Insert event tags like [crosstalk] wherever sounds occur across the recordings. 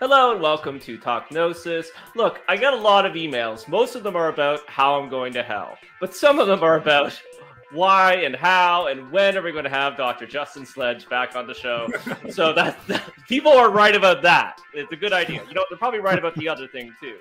Hello and welcome to Talk Gnosis. Look, I get a lot of emails. Most of them are about how I'm going to hell, but some of them are about why and how and when are we going to have Dr. Justin Sledge back on the show. [laughs] so that, that, people are right about that. It's a good idea. You know, they're probably right about the other thing too.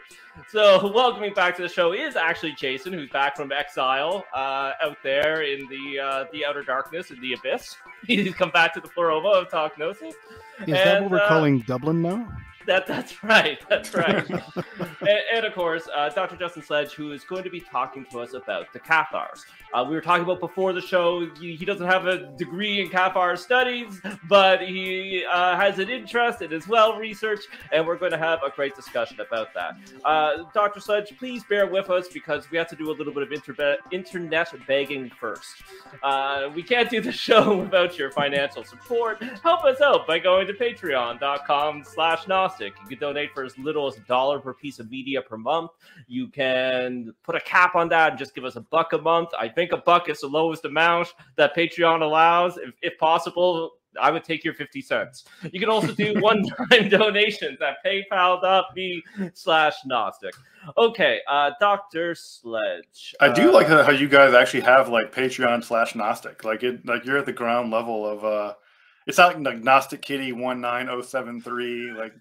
So welcoming back to the show is actually Jason, who's back from exile uh, out there in the uh, the outer darkness in the abyss. [laughs] He's come back to the Pleroma of Talk Gnosis. Is and, that what we're uh, calling Dublin now? That that's right. That's right. [laughs] and, and, of course, uh, Dr. Justin Sledge, who is going to be talking to us about the Cathars. Uh, we were talking about before the show. He, he, doesn't have a degree in Cathar studies, but he uh, has an interest and is well researched, and we're going to have a great discussion about that. Uh, Dr. Sledge, please bear with us because we have to do a little bit of inter- internet begging first. Uh, we can't do the [laughs] show without your financial support. Help us out by going to patreon.com/slash agnostic. You can donate for as little as a dollar per piece of media per month. You can put a cap on that and just give us a buck a month. I think a buck is the lowest amount that Patreon allows. If, if possible, I would take your 50 cents. You can also do [laughs] one-time donations at paypal.me slash Gnostic. Okay, uh, Dr. Sledge. I do uh, like how you guys actually have like Patreon slash Gnostic. Like it like you're at the ground level of uh it's not like Gnostic Kitty 19073. Like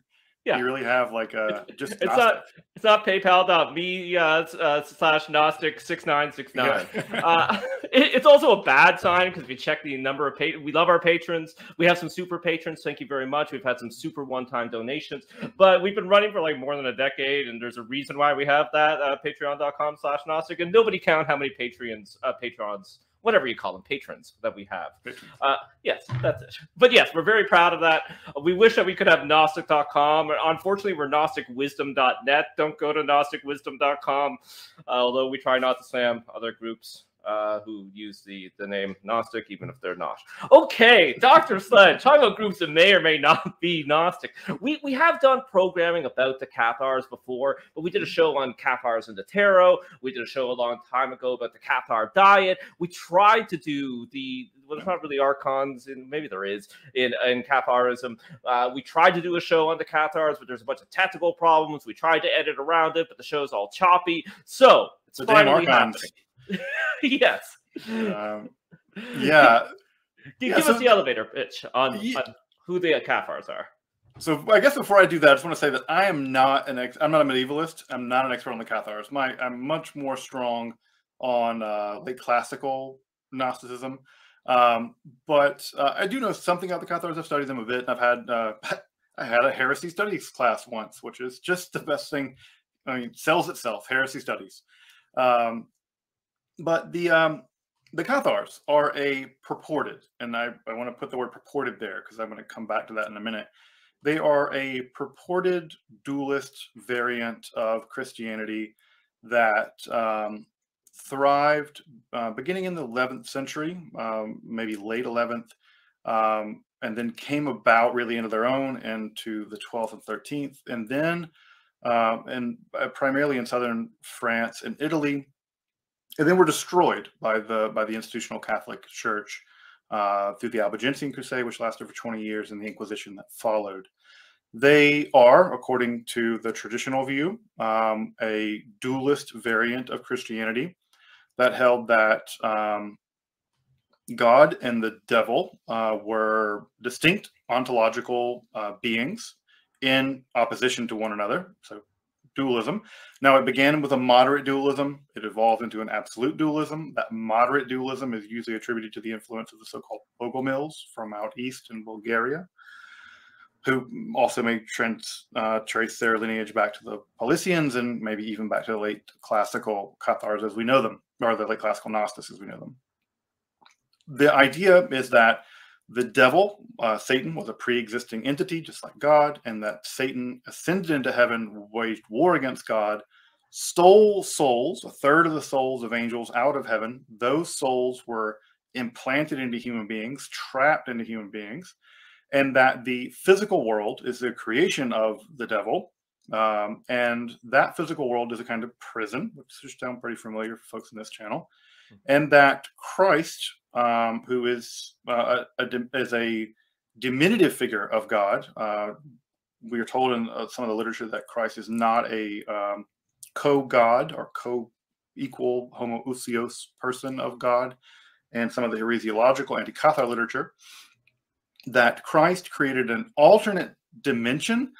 yeah. you really have like a just it's not it's not paypal.me uh, uh, slash gnostic 6969 [laughs] uh, it's also a bad sign because we check the number of pa- we love our patrons. We have some super patrons. Thank you very much. We've had some super one-time donations but we've been running for like more than a decade and there's a reason why we have that uh, patreon.com slash gnostic and nobody count how many patrons uh, patrons whatever you call them, patrons that we have. Uh, yes, that's it. But yes, we're very proud of that. We wish that we could have Gnostic.com. Unfortunately, we're GnosticWisdom.net. Don't go to GnosticWisdom.com, uh, although we try not to slam other groups uh, who use the, the name Gnostic, even if they're not. Okay, Dr. Sledge, talking about groups that may or may not [laughs] be Gnostic. We, we have done programming about the Cathars before, but we did a show on Cathars and the Tarot. We did a show a long time ago about the Cathar diet. We tried to do the well, there's not really archons, and maybe there is in in Catharism. Uh, we tried to do a show on the Cathars, but there's a bunch of technical problems. We tried to edit around it, but the show's all choppy. So it's the finally happening. [laughs] yes. Um, [laughs] yeah. Give, yeah, give so, us the elevator pitch on, yeah. on who the Cathars are. So I guess before I do that, I just want to say that I am not an ex- I'm not a medievalist. I'm not an expert on the Cathars. My I'm much more strong on uh, like classical Gnosticism. Um, but uh, I do know something about the Cathars. I've studied them a bit. and I've had uh, [laughs] I had a heresy studies class once, which is just the best thing. I mean, sells itself. Heresy studies. Um, but the um, the Cathars are a purported, and I, I want to put the word purported there because I'm going to come back to that in a minute. They are a purported dualist variant of Christianity that um, thrived uh, beginning in the 11th century, um, maybe late 11th, um, and then came about really into their own into the 12th and 13th, and then uh, and uh, primarily in southern France and Italy and then were destroyed by the by the institutional Catholic Church uh, through the Albigensian Crusade, which lasted for 20 years, and the Inquisition that followed. They are, according to the traditional view, um, a dualist variant of Christianity that held that um, God and the devil uh, were distinct ontological uh, beings in opposition to one another. So dualism. Now, it began with a moderate dualism. It evolved into an absolute dualism. That moderate dualism is usually attributed to the influence of the so called Bogomils from out east in Bulgaria, who also may trans, uh, trace their lineage back to the Paulicians and maybe even back to the late classical Cathars as we know them, or the late classical Gnostics as we know them. The idea is that the devil, uh, Satan, was a pre existing entity, just like God, and that Satan ascended into heaven, waged war against God, stole souls, a third of the souls of angels out of heaven. Those souls were implanted into human beings, trapped into human beings, and that the physical world is the creation of the devil. Um, and that physical world is a kind of prison, which should sound pretty familiar for folks in this channel. Hmm. And that Christ um, who is uh, a, a, is a diminutive figure of God, uh, we are told in uh, some of the literature that Christ is not a um, co-god or co-equal homoousios person of God, and some of the heresiological anti-Cathar literature that Christ created an alternate dimension.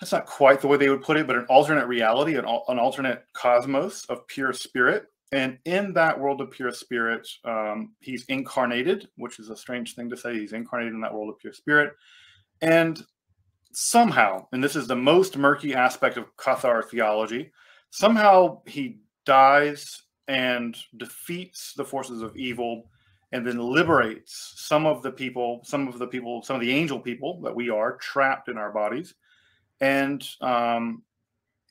That's not quite the way they would put it, but an alternate reality, an, an alternate cosmos of pure spirit. And in that world of pure spirit, um, he's incarnated, which is a strange thing to say. He's incarnated in that world of pure spirit. And somehow, and this is the most murky aspect of Cathar theology, somehow he dies and defeats the forces of evil and then liberates some of the people, some of the people, some of the angel people that we are trapped in our bodies, and um,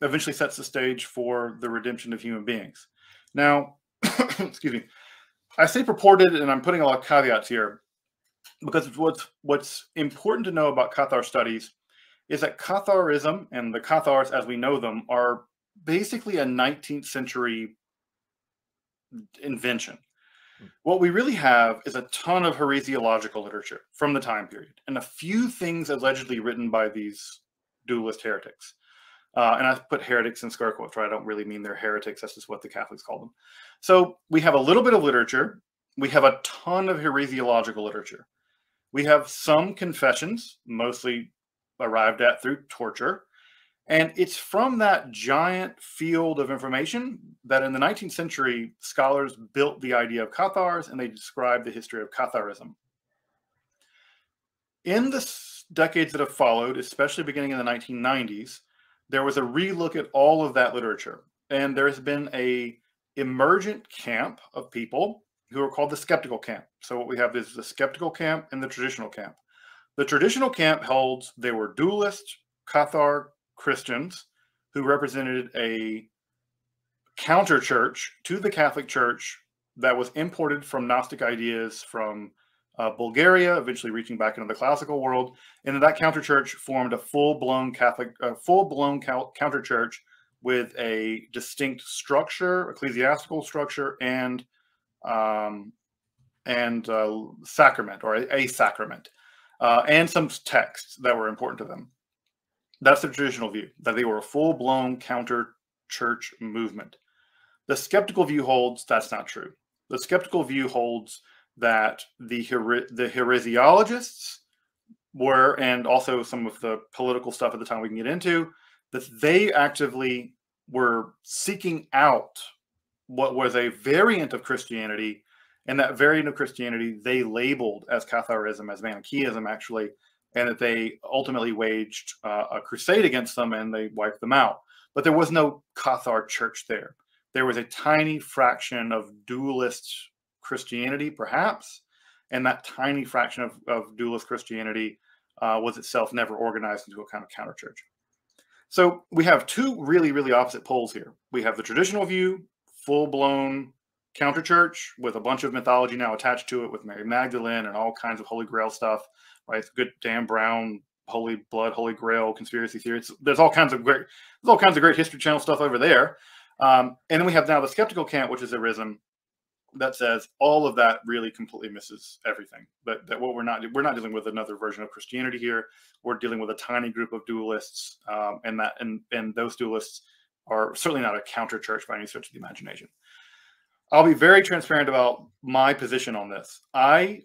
eventually sets the stage for the redemption of human beings. Now, [coughs] excuse me, I say purported, and I'm putting a lot of caveats here because what's what's important to know about Cathar studies is that Catharism and the Cathars as we know them are basically a 19th century invention. Hmm. What we really have is a ton of heresiological literature from the time period and a few things allegedly written by these dualist heretics. Uh, and I put heretics in scare quotes, right? I don't really mean they're heretics. That's just what the Catholics call them. So we have a little bit of literature. We have a ton of heresiological literature. We have some confessions, mostly arrived at through torture. And it's from that giant field of information that in the 19th century, scholars built the idea of Cathars and they described the history of Catharism. In the decades that have followed, especially beginning in the 1990s, there was a relook at all of that literature. And there's been a emergent camp of people who are called the skeptical camp. So what we have is the skeptical camp and the traditional camp. The traditional camp holds they were dualist Cathar Christians who represented a counter church to the Catholic Church that was imported from Gnostic ideas from uh, Bulgaria, eventually reaching back into the classical world. And that counter church formed a full blown Catholic, uh, full blown counter church with a distinct structure, ecclesiastical structure, and um, and uh, sacrament or a, a sacrament, uh, and some texts that were important to them. That's the traditional view that they were a full blown counter church movement. The skeptical view holds that's not true. The skeptical view holds that the the heresiologists were, and also some of the political stuff at the time we can get into, that they actively were seeking out what was a variant of Christianity, and that variant of Christianity they labeled as Catharism, as Manichaeism, actually, and that they ultimately waged uh, a crusade against them and they wiped them out. But there was no Cathar church there. There was a tiny fraction of dualist Christianity, perhaps, and that tiny fraction of, of dualist Christianity uh, was itself never organized into a kind of counter church. So we have two really, really opposite poles here. We have the traditional view, full blown counter church with a bunch of mythology now attached to it with Mary Magdalene and all kinds of Holy Grail stuff right? It's good Dan Brown, Holy Blood, Holy Grail, conspiracy theories. There's all kinds of great, there's all kinds of great History Channel stuff over there. Um, and then we have now the skeptical camp, which is arisen, that says all of that really completely misses everything. But that what we're not we're not dealing with another version of Christianity here. We're dealing with a tiny group of dualists, um, and that and and those dualists are certainly not a counter church by any stretch of the imagination. I'll be very transparent about my position on this. I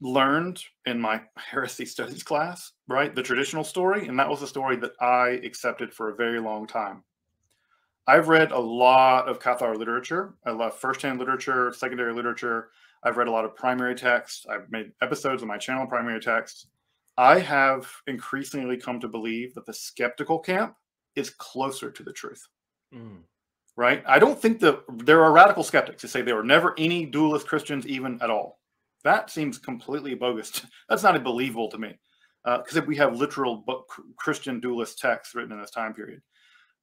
learned in my [laughs] heresy studies class, right? The traditional story. And that was a story that I accepted for a very long time. I've read a lot of Cathar literature. I love firsthand literature, secondary literature. I've read a lot of primary texts. I've made episodes on my channel, primary texts. I have increasingly come to believe that the skeptical camp is closer to the truth. Mm. Right? I don't think that there are radical skeptics who say there were never any dualist Christians, even at all. That seems completely bogus. [laughs] That's not believable to me because uh, we have literal Christian dualist texts written in this time period.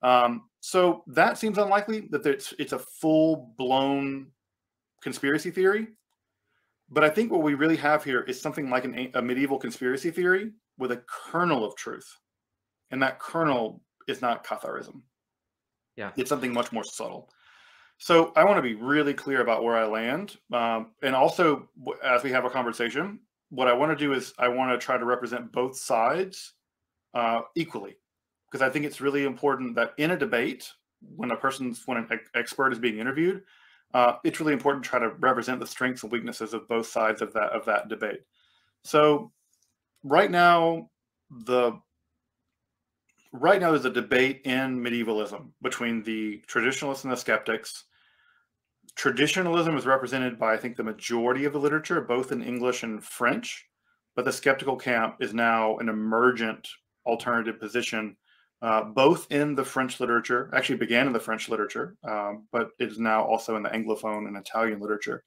Um, so that seems unlikely that it's, it's a full blown conspiracy theory. But I think what we really have here is something like an, a medieval conspiracy theory with a kernel of truth. And that kernel is not Catharism. Yeah. It's something much more subtle. So I want to be really clear about where I land. Um, and also, as we have a conversation, what I want to do is I want to try to represent both sides uh, equally, because I think it's really important that in a debate, when a person's when an expert is being interviewed, uh, it's really important to try to represent the strengths and weaknesses of both sides of that of that debate. So, right now, the right now there's a debate in medievalism between the traditionalists and the skeptics. Traditionalism is represented by, I think, the majority of the literature, both in English and French, but the skeptical camp is now an emergent alternative position, uh, both in the French literature, actually began in the French literature, um, but it is now also in the Anglophone and Italian literature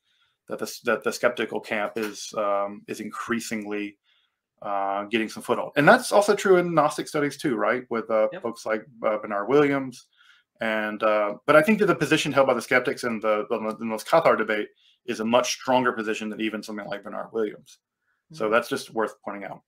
that the, that the skeptical camp is um, is increasingly uh, getting some foothold. And that's also true in Gnostic studies too, right? With uh, yep. folks like uh, Bernard Williams. And uh, but I think that the position held by the skeptics in the in this Cathar debate is a much stronger position than even something like Bernard Williams. Mm-hmm. So that's just worth pointing out.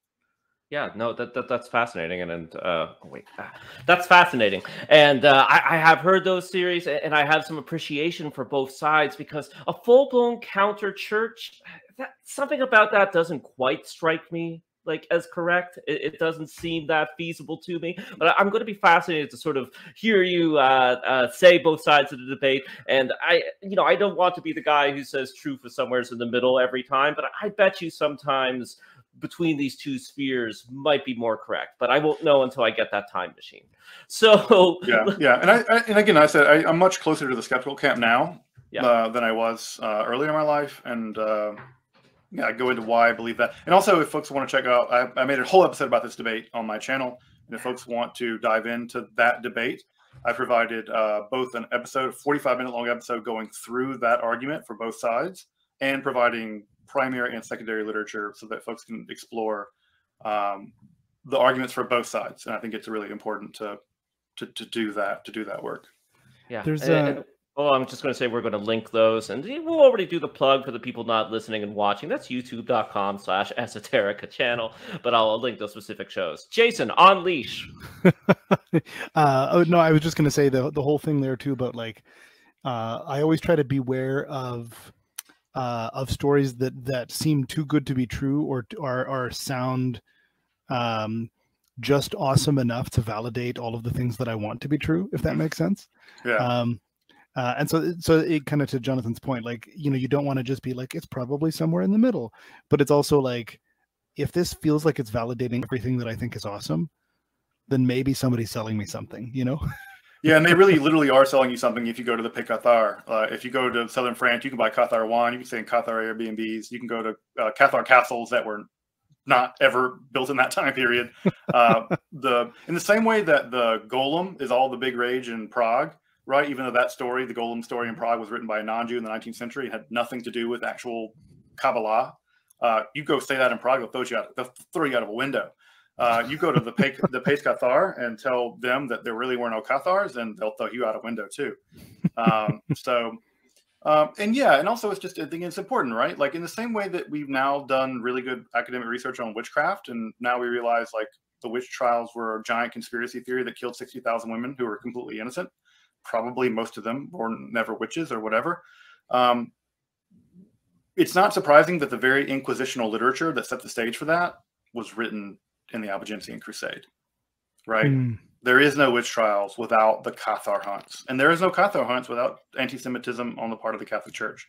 Yeah, no, that, that that's fascinating, and and uh, wait, ah, that's fascinating, and uh, I, I have heard those theories, and I have some appreciation for both sides because a full blown counter church, that something about that doesn't quite strike me like as correct. It, it, doesn't seem that feasible to me. But I'm going to be fascinated to sort of hear you uh, uh, say both sides of the debate. And I, you know, I don't want to be the guy who says truth is somewhere in the middle every time. But I bet you sometimes between these two spheres might be more correct. But I won't know until I get that time machine. [laughs] So yeah, yeah. And I, I and again, I said I, am much closer to the skeptical camp now. Yeah. Uh, than I was uh, earlier in my life, and uh, yeah, go into why I believe that. And also, if folks want to check out, I, I, made a whole episode about this debate on my channel. And if folks want to dive into that debate, I provided uh, both an episode, 45 minute long episode going through that argument for both sides and providing primary and secondary literature so that folks can explore um, the arguments for both sides. And I think it's really important to, to, to do that, to do that work. Yeah. There's a, Oh, I'm just going to say we're going to link those, and we'll already do the plug for the people not listening and watching. That's youtube.com slash esoterica channel, but I'll link those specific shows. Jason, on leash. [laughs] uh, oh, no, I was just going to say the, the whole thing there too about like, uh, I always try to beware of uh, of stories that that seem too good to be true or are, are sound um, just awesome enough to validate all of the things that I want to be true, if that makes sense. Yeah. Um, uh, and so, so it kind of to Jonathan's point, like you know, you don't want to just be like it's probably somewhere in the middle, but it's also like if this feels like it's validating everything that I think is awesome, then maybe somebody's selling me something, you know. [laughs] yeah, and they really, literally are selling you something. If you go to the Cathar, uh, if you go to southern France, you can buy Cathar wine. You can stay in Cathar Airbnbs. You can go to uh, Cathar castles that were not ever built in that time period. Uh, [laughs] the in the same way that the Golem is all the big rage in Prague right? Even though that story, the Golem story in Prague, was written by a non-Jew in the 19th century, had nothing to do with actual Kabbalah. Uh, you go say that in Prague, they'll throw you out, they'll throw you out of a window. Uh, you go to the Pay, the Pays Cathar and tell them that there really were no Cathars, and they'll throw you out a window too. Um, [laughs] so, um, and yeah, and also it's just I think it's important, right? Like in the same way that we've now done really good academic research on witchcraft, and now we realize like the witch trials were a giant conspiracy theory that killed sixty thousand women who were completely innocent probably most of them were never witches or whatever. Um, it's not surprising that the very inquisitional literature that set the stage for that was written in the Albigensian Crusade, right? Mm. There is no witch trials without the Cathar hunts, and there is no Cathar hunts without anti-Semitism on the part of the Catholic Church.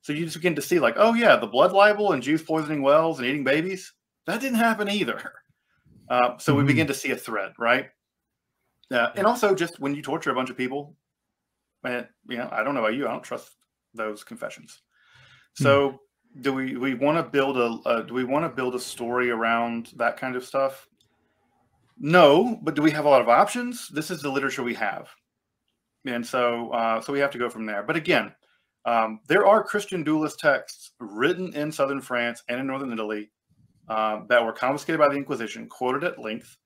So you just begin to see, like, oh yeah, the blood libel and Jews poisoning wells and eating babies that didn't happen either. [laughs] Uh, so mm. we hmm. begin to see a thread, right? Yeah, and also just when you torture a bunch of people, and you know, I don't know about you, I don't trust those confessions. Hmm. So, mm. Do we we want to build a, a do we want to build a story around that kind of stuff? No, but do we have a lot of options? This is the literature we have, and so uh, so we have to go from there. But again, um, there are Christian dualist texts written in southern France and in northern Italy uh, that were confiscated by the Inquisition, quoted at length,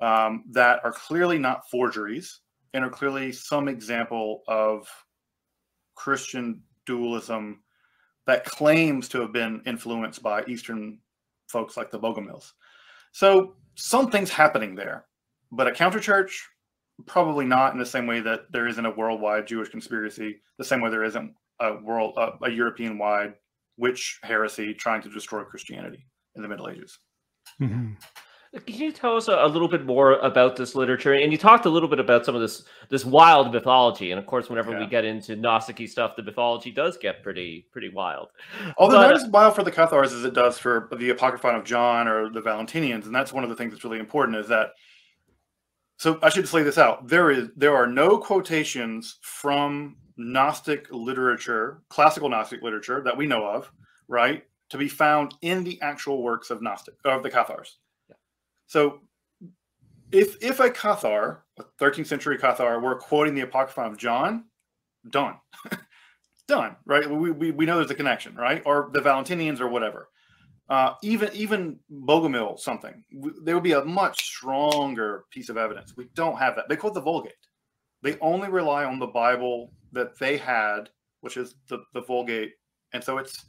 um, that are clearly not forgeries and are clearly some example of Christian dualism that claims to have been influenced by Eastern folks like the Bogomils. So something's happening there, but a counter church, probably not in the same way that there isn't a worldwide Jewish conspiracy, the same way there isn't a world, a, a European-wide witch heresy trying to destroy Christianity in the Middle Ages. Mm-hmm. Can you tell us a, little bit more about this literature? And you talked a little bit about some of this this wild mythology. And of course, whenever yeah. we get into Gnostic stuff, the mythology does get pretty pretty wild. Although but, not as wild for the Cathars as it does for the Apocryphon of John or the Valentinians, and that's one of the things that's really important is that. So I should just lay this out. There is there are no quotations from Gnostic literature, classical Gnostic literature that we know of, right, to be found in the actual works of Gnostic of the Cathars. So if if a Cathar, a 13th century Cathar, were quoting the Apocryphon of John, done. [laughs] done, right? We, we, we know there's a connection, right? Or the Valentinians or whatever. Uh, even even Bogomil something, there would be a much stronger piece of evidence. We don't have that. They quote the Vulgate. They only rely on the Bible that they had, which is the, the Vulgate. And so it's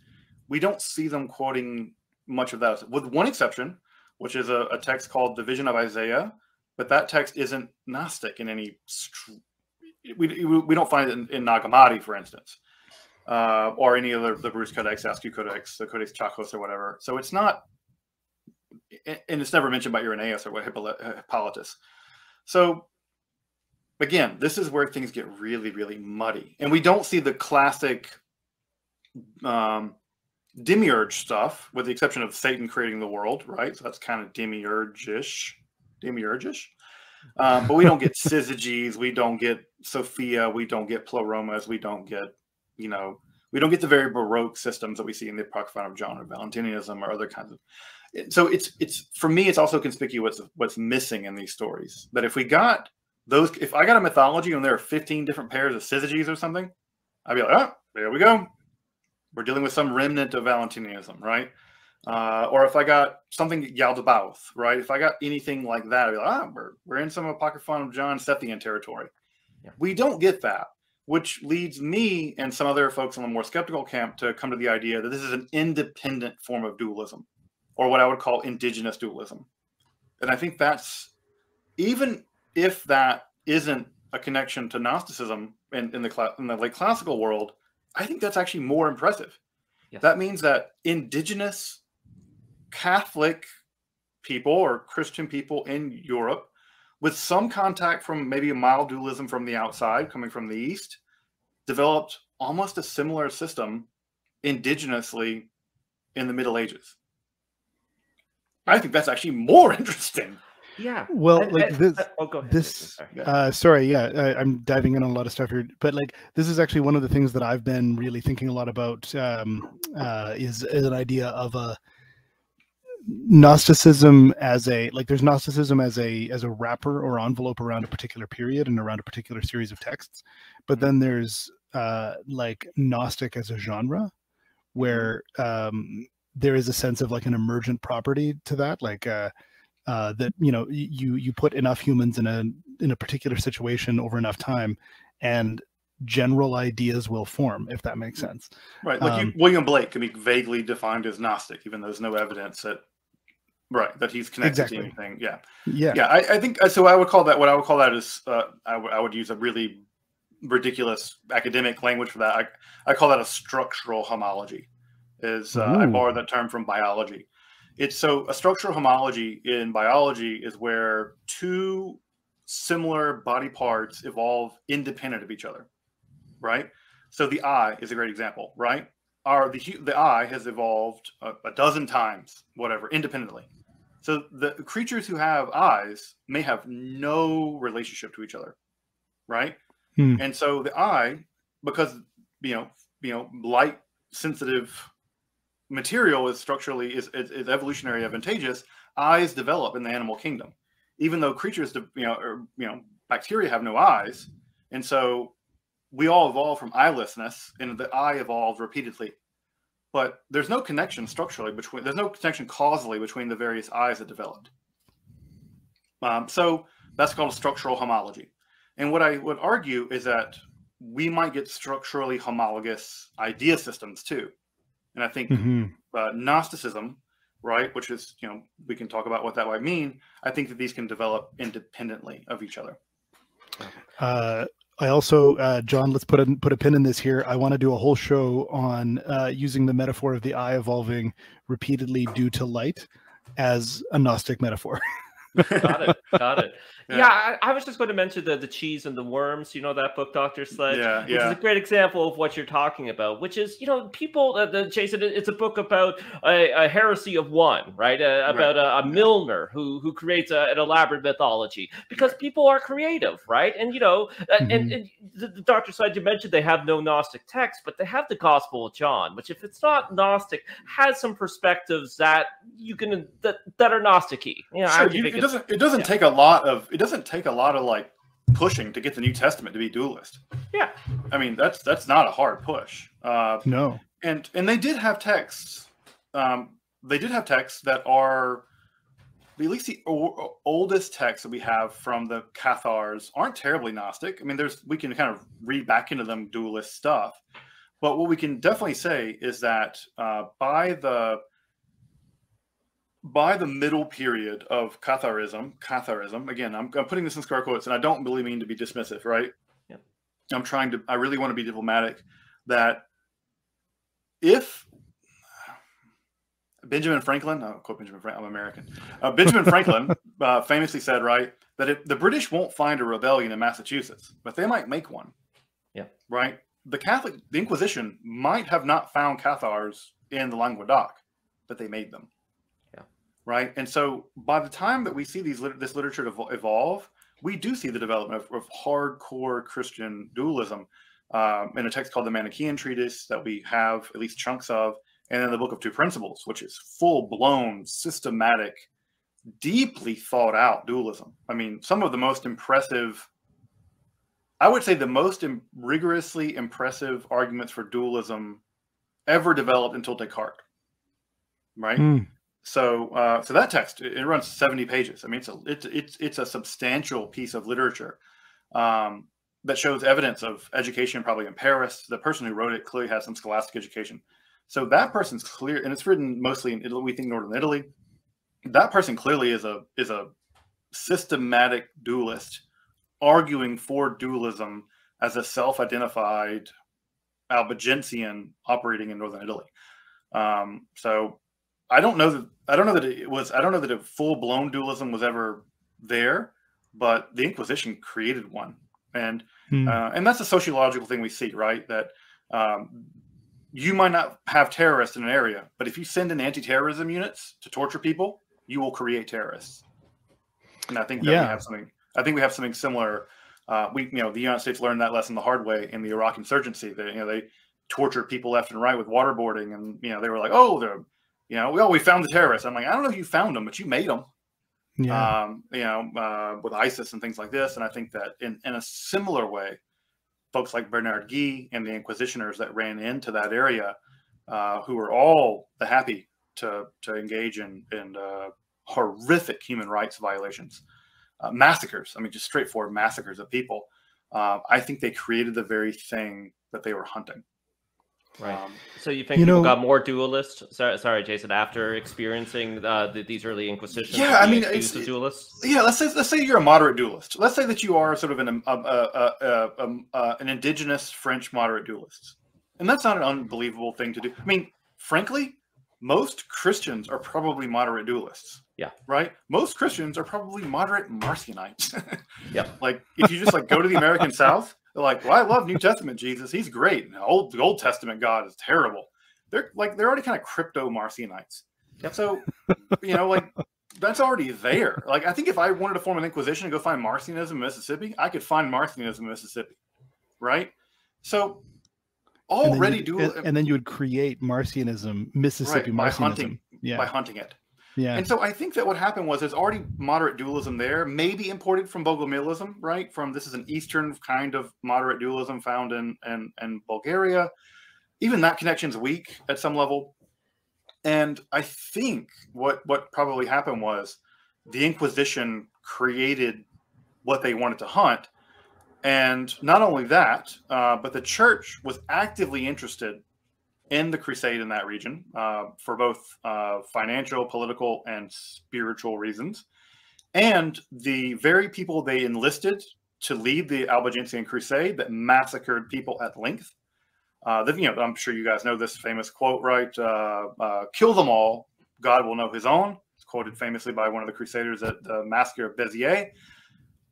we don't see them quoting much of that, with one exception, which is a, a text called the Vision of Isaiah. But that text isn't Gnostic in any. We, we don't find it in, in Nag Hammadi, for instance, uh, or any other the Bruce Codex, Askew Codex, the Codex Tchacos, or whatever. So it's not, and it's never mentioned by Irenaeus or what Hippolytus. So again, this is where things get really, really muddy, and we don't see the classic um, demiurge stuff, with the exception of Satan creating the world, right? So that's kind of demiurge-ish, demiurge-ish. Um, but we don't get [laughs] syzygies, we don't get Sophia, we don't get Pleromas, we don't get, you know, we don't get the very baroque systems that we see in the Apocryphon of John or Valentinianism or other kinds of. So it's it's for me, it's also conspicuous what's missing in these stories. That if we got those, if I got a mythology and there are 15 different pairs of syzygies or something, I'd be like, oh, there we go. We're dealing with some remnant of Valentinianism, right? Uh, or if I got something Yaldabaoth, right? If I got anything like that, I'd be like, ah, we're, we're in some Apocryphon of John Sethian territory. Yeah. We don't get that, which leads me and some other folks in the more skeptical camp to come to the idea that this is an independent form of dualism, or what I would call indigenous dualism. And I think that's even if that isn't a connection to Gnosticism in, in the in the like classical world, I think that's actually more impressive. Yes. That means that indigenous Catholic people or Christian people in Europe, with some contact from maybe a mild dualism from the outside, coming from the East, developed almost a similar system indigenously in the Middle Ages. I think that's actually more [laughs] interesting yeah well like and, this uh, oh, go ahead. this sorry. uh sorry yeah I, am diving in on a lot of stuff here but like this is actually one of the things that i've been really thinking a lot about um uh is, is an idea of a gnosticism as a like there's gnosticism as a as a wrapper or envelope around a particular period and around a particular series of texts but mm-hmm. then there's uh like gnostic as a genre where um there is a sense of like an emergent property to that like uh uh, that you know you you put enough humans in a in a particular situation over enough time and general ideas will form if that makes sense. Right like um, you, william blake can be vaguely defined as gnostic even though there's no evidence that right that he's connected exactly. to anything yeah. Yeah. Yeah I, I, think uh, so i would call that what i would call that is uh, I, would use a really ridiculous academic language for that. I, I call that a structural homology is uh, i borrow that term from biology it's so a structural homology in biology is where two similar body parts evolve independent of each other, right? So the eye is a great example, right? Our the the eye has evolved a, a dozen times, whatever, independently. So the creatures who have eyes may have no relationship to each other, right? Hmm. And so the eye, because you know, you know, light sensitive material is structurally is, is, is evolutionary advantageous, eyes develop in the animal kingdom, even though creatures, you know, or you know, bacteria have no eyes, and so we all evolved from eyelessness, and the eye evolved repeatedly. But there's no connection structurally between. There's no connection causally between the various eyes that developed. Um, so that's called structural homology. And what I would argue is that we might get structurally homologous idea systems too. And I think mm-hmm. uh, Gnosticism, right, which is, you know, we can talk about what that might mean. I think that these can develop independently of each other. Uh, I also, uh, John, let's put a put a pin in this here. I want to do a whole show on uh, using the metaphor of the eye evolving repeatedly due to light, as a Gnostic metaphor. [laughs] got it. Got it. Yeah, yeah I, I, was just going to mention the the cheese and the worms. You know that book, Doctor Sledge. Yeah, which yeah. is a great example of what you're talking about. Which is, you know, people. Uh, the Jason, it's a book about a, a heresy of one, right? Uh, about right. A, a, Milner who who creates a, an elaborate mythology because right. people are creative, right? And you know, mm-hmm. and, and the, the Doctor Sledge you mentioned they have no Gnostic text, but they have the Gospel of John, which if it's not Gnostic, has some perspectives that you can that that are Gnosticy. You know, sure, you, it doesn't it doesn't yeah. take a lot of it doesn't take a lot of like pushing to get the New Testament to be dualist. Yeah, I mean that's that's not a hard push. Uh, no, and and they did have texts. Um, they did have texts that are at least the o- oldest texts that we have from the Cathars aren't terribly Gnostic. I mean, there's we can kind of read back into them dualist stuff, but what we can definitely say is that uh, by the by the middle period of Catharism, Catharism, again, I'm, I'm putting this in scare quotes, and I don't really mean to be dismissive, right? Yeah. I'm trying to, I really want to be diplomatic that if Benjamin Franklin, I'll quote Benjamin Franklin, I'm American. Uh, Benjamin Franklin [laughs] uh, famously said, right, that if the British won't find a rebellion in Massachusetts, but they might make one. Yeah. Right? The Catholic, the Inquisition might have not found Cathars in the Languedoc, but they made them right? And so by the time that we see these this literature evolve, we do see the development of, of hardcore Christian dualism um, in a text called the Manichaean Treatise that we have at least chunks of, and then the Book of Two Principles, which is full blown, systematic, deeply thought out dualism. I mean, some of the most impressive. I would say the most Im- rigorously impressive arguments for dualism ever developed until Descartes, right? Mm. So, uh, so that text it, runs seventy pages. I mean, it's a it's it's it's a substantial piece of literature um, that shows evidence of education, probably in Paris. The person who wrote it clearly has some scholastic education. So that person's clear, and it's written mostly in Italy. We think northern Italy. That person clearly is a is a systematic dualist, arguing for dualism as a self-identified Albigensian operating in northern Italy. Um, so I don't know that I don't know that it was I don't know that a full blown dualism was ever there, but the Inquisition created one, and hmm. uh, and that's a sociological thing we see, right? That um, you might not have terrorists in an area, but if you send in anti-terrorism units to torture people, you will create terrorists. And I think that yeah. we have something. I think we have something similar. Uh, we, you know, the United States learned that lesson the hard way in the Iraq insurgency. They, you know, they tortured people left and right with waterboarding, and you know, they were like, "Oh, they're you know, well, we found the terrorists. I'm like, I don't know if you found them, but you made them. Yeah. Um, you know, uh, with ISIS and things like this. And I think that in, in a similar way, folks like Bernard Gui and the Inquisitioners that ran into that area, uh, who were all the happy to to engage in in uh, horrific human rights violations, uh, massacres. I mean, just straightforward massacres of people. Uh, I think they created the very thing that they were hunting. Right. Um, so you think you people know, got more dualist? Sorry, sorry, Jason. After experiencing uh, the, these early inquisitions, yeah, I mean, it's, dualists. Yeah, let's say let's say you're a moderate dualist. Let's say that you are sort of an a, a, a, a, an indigenous French moderate dualist, and that's not an unbelievable thing to do. I mean, frankly, most Christians are probably moderate dualists. Yeah. Right. Most Christians are probably moderate Marcionites. [laughs] yeah. Like if you just like go to the American [laughs] South they're like, well, I love New Testament Jesus. He's great. Old the Old Testament God is terrible. They're like they're already kind of crypto Marcionites. Yep. So, you know, like that's already there. Like I think if I wanted to form an inquisition and go find Marcionism in Mississippi, I could find Marcionism in Mississippi. Right? So already do and, and, then you would create Marcionism, Mississippi right, by Hunting, yeah. By hunting it. Yeah. And so I think that what happened was there's already moderate dualism there, maybe imported from Bogomilism, right? From this is an Eastern kind of moderate dualism found in, in, in Bulgaria. Even that connection's weak at some level. And I think what what probably happened was the Inquisition created what they wanted to hunt. And not only that, uh, but the church was actively interested in the crusade in that region uh, for both uh, financial, political, and spiritual reasons. And the very people they enlisted to lead the Albigensian crusade that massacred people at length. Uh, the, you know, I'm sure you guys know this famous quote, right? Uh, uh, "Kill them all, God will know His own." It's quoted famously by one of the Crusaders at the Massacre of Béziers.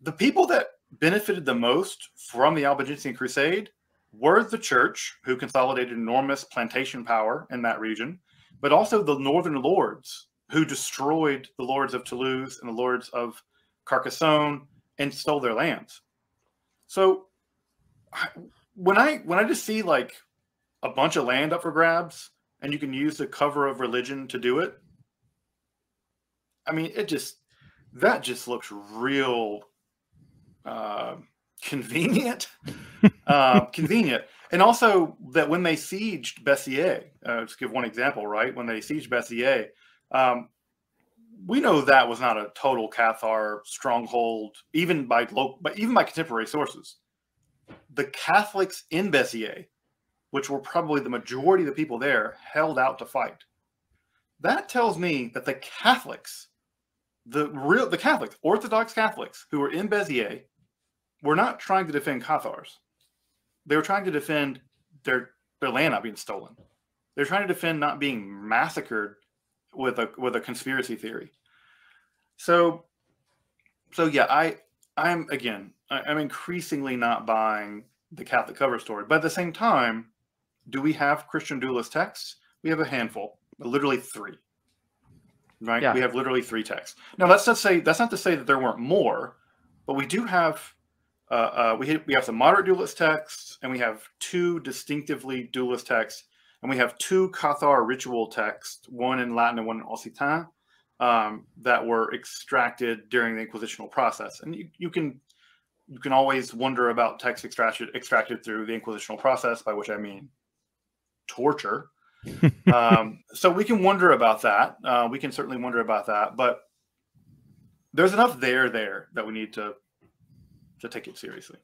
The people that benefited the most from the Albigensian Crusade were the church, who consolidated enormous plantation power in that region, but also the northern lords, who destroyed the lords of Toulouse and the lords of Carcassonne and stole their lands. So when I when I just see like a bunch of land up for grabs and you can use the cover of religion to do it, I mean, it just that just looks real uh, convenient. uh, convenient. And also that when they sieged Béziers, uh, just give one example, right? When they sieged Béziers, um, we know that was not a total Cathar stronghold, even by local, but even by contemporary sources. The Catholics in Béziers, which were probably the majority of the people there, held out to fight. That tells me that the Catholics, the real the Catholics, Orthodox Catholics who were in Béziers, were not trying to defend Cathars. They were trying to defend their their land not being stolen. They're trying to defend not being massacred with a with a conspiracy theory. So, so yeah, I I'm again I, I'm increasingly not buying the Catholic cover story, but at the same time, do we have Christian dualist texts? We have a handful, literally three. Right? Yeah. We have literally three texts. Now that's not say that's not to say that there weren't more, but we do have uh, uh, we have, we have some moderate dualist texts, and we have two distinctively dualist texts and we have two Cathar ritual texts, one in Latin and one in Occitan, um, that were extracted during the inquisitional process. And you, you can you can always wonder about texts extracted extracted through the inquisitional process, by which I mean torture. [laughs] um, so we can wonder about that. Uh, we can certainly wonder about that, but there's enough there there that we need to to take it seriously.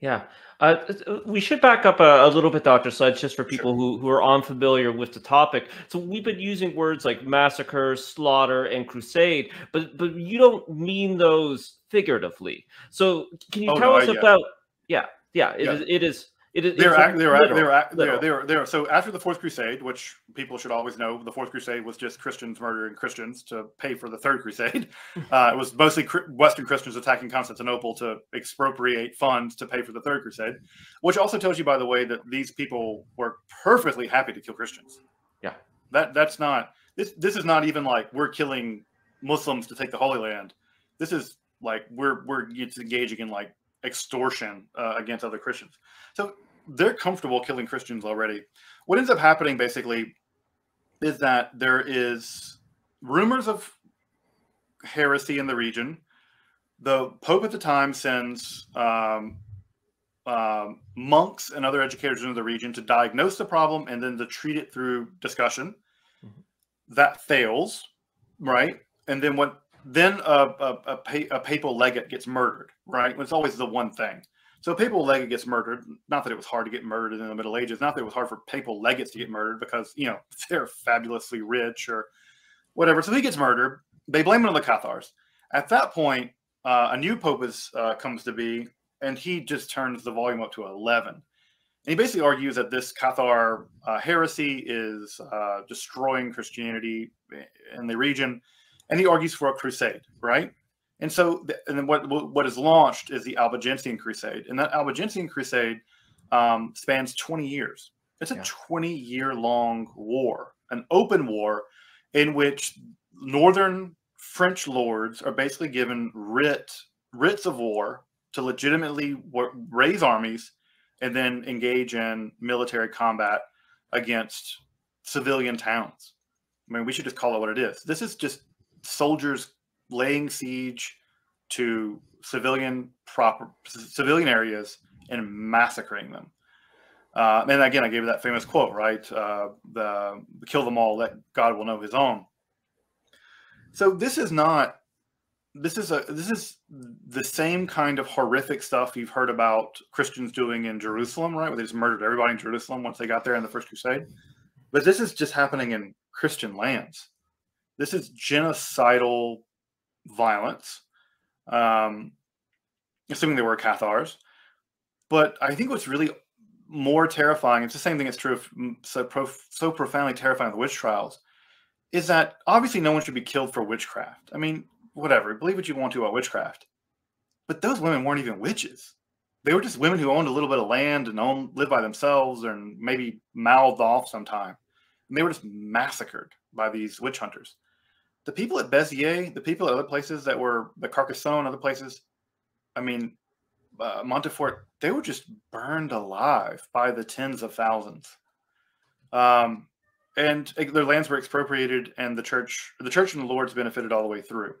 Yeah. Uh, uh, we should back up a, a, little bit, Dr. Sledge, just for people sure. who, who are unfamiliar with the topic. So we've been using words like massacre, slaughter, and crusade, but but you don't mean those figuratively. So can you oh, tell no, us I, about yeah, yeah, it yeah. Is, it is it is they're act, they're, literal, they're, they're, they're, they're, so after the Fourth Crusade, which people should always know, the Fourth Crusade was just Christians murdering Christians to pay for the Third Crusade. [laughs] Uh, it was mostly Western Christians attacking Constantinople to expropriate funds to pay for the Third Crusade, which also tells you, by the way, that these people were perfectly happy to kill Christians. Yeah, that that's not this. This is not even like we're killing Muslims to take the Holy Land. This is like we're we're engaging in like extortion uh, against other Christians. So they're comfortable killing Christians already. What ends up happening basically is that there is rumors of heresy in the region. The Pope at the time sends um, um, monks and other educators into the region to diagnose the problem and then to treat it through discussion. Mm-hmm. That fails, right? And then what? Then a, a, a, a papal legate gets murdered, right? It's always the one thing. So papal legate gets murdered. Not that it was hard to get murdered in the Middle Ages. Not that it was hard for papal legates to get murdered because you know [laughs] they're fabulously rich or whatever. So he gets murdered. They blame it on the Cathars. At that point, uh, a new pope is uh, comes to be, and he just turns the volume up to eleven. And he basically argues that this Cathar uh, heresy is uh, destroying Christianity in the region, and he argues for a crusade, right? And so, and then what what is launched is the Albigensian Crusade, and that Albigensian Crusade um, spans 20 years. It's a yeah. 20 year long war, an open war, in which northern French lords are basically given writ writs of war to legitimately raise armies and then engage in military combat against civilian towns. I mean, we should just call it what it is. This is just soldiers laying siege to civilian proper civilian areas and massacring them. Uh, and again, I gave that famous quote, right? Uh, the kill them all, let God will know His own. So this is not. This is a. This is the same kind of horrific stuff you've heard about Christians doing in Jerusalem, right? Where they just murdered everybody in Jerusalem once they got there in the First Crusade. But this is just happening in Christian lands. This is genocidal violence, um, assuming they were Cathars. But I think what's really more terrifying, it's the same thing that's true of so, prof, so profoundly terrifying of the witch trials, is that obviously no one should be killed for witchcraft. I mean, whatever, believe what you want to about witchcraft. But those women weren't even witches. They were just women who owned a little bit of land and owned, lived by themselves and maybe mouthed off sometime. And they were just massacred by these witch hunters. The people at Béziers, the people at other places that were the Carcassonne, other places, I mean, uh, Montefort, they were just burned alive by the tens of thousands. Um, and their lands were expropriated, and the church, the church and the lords benefited all the way through.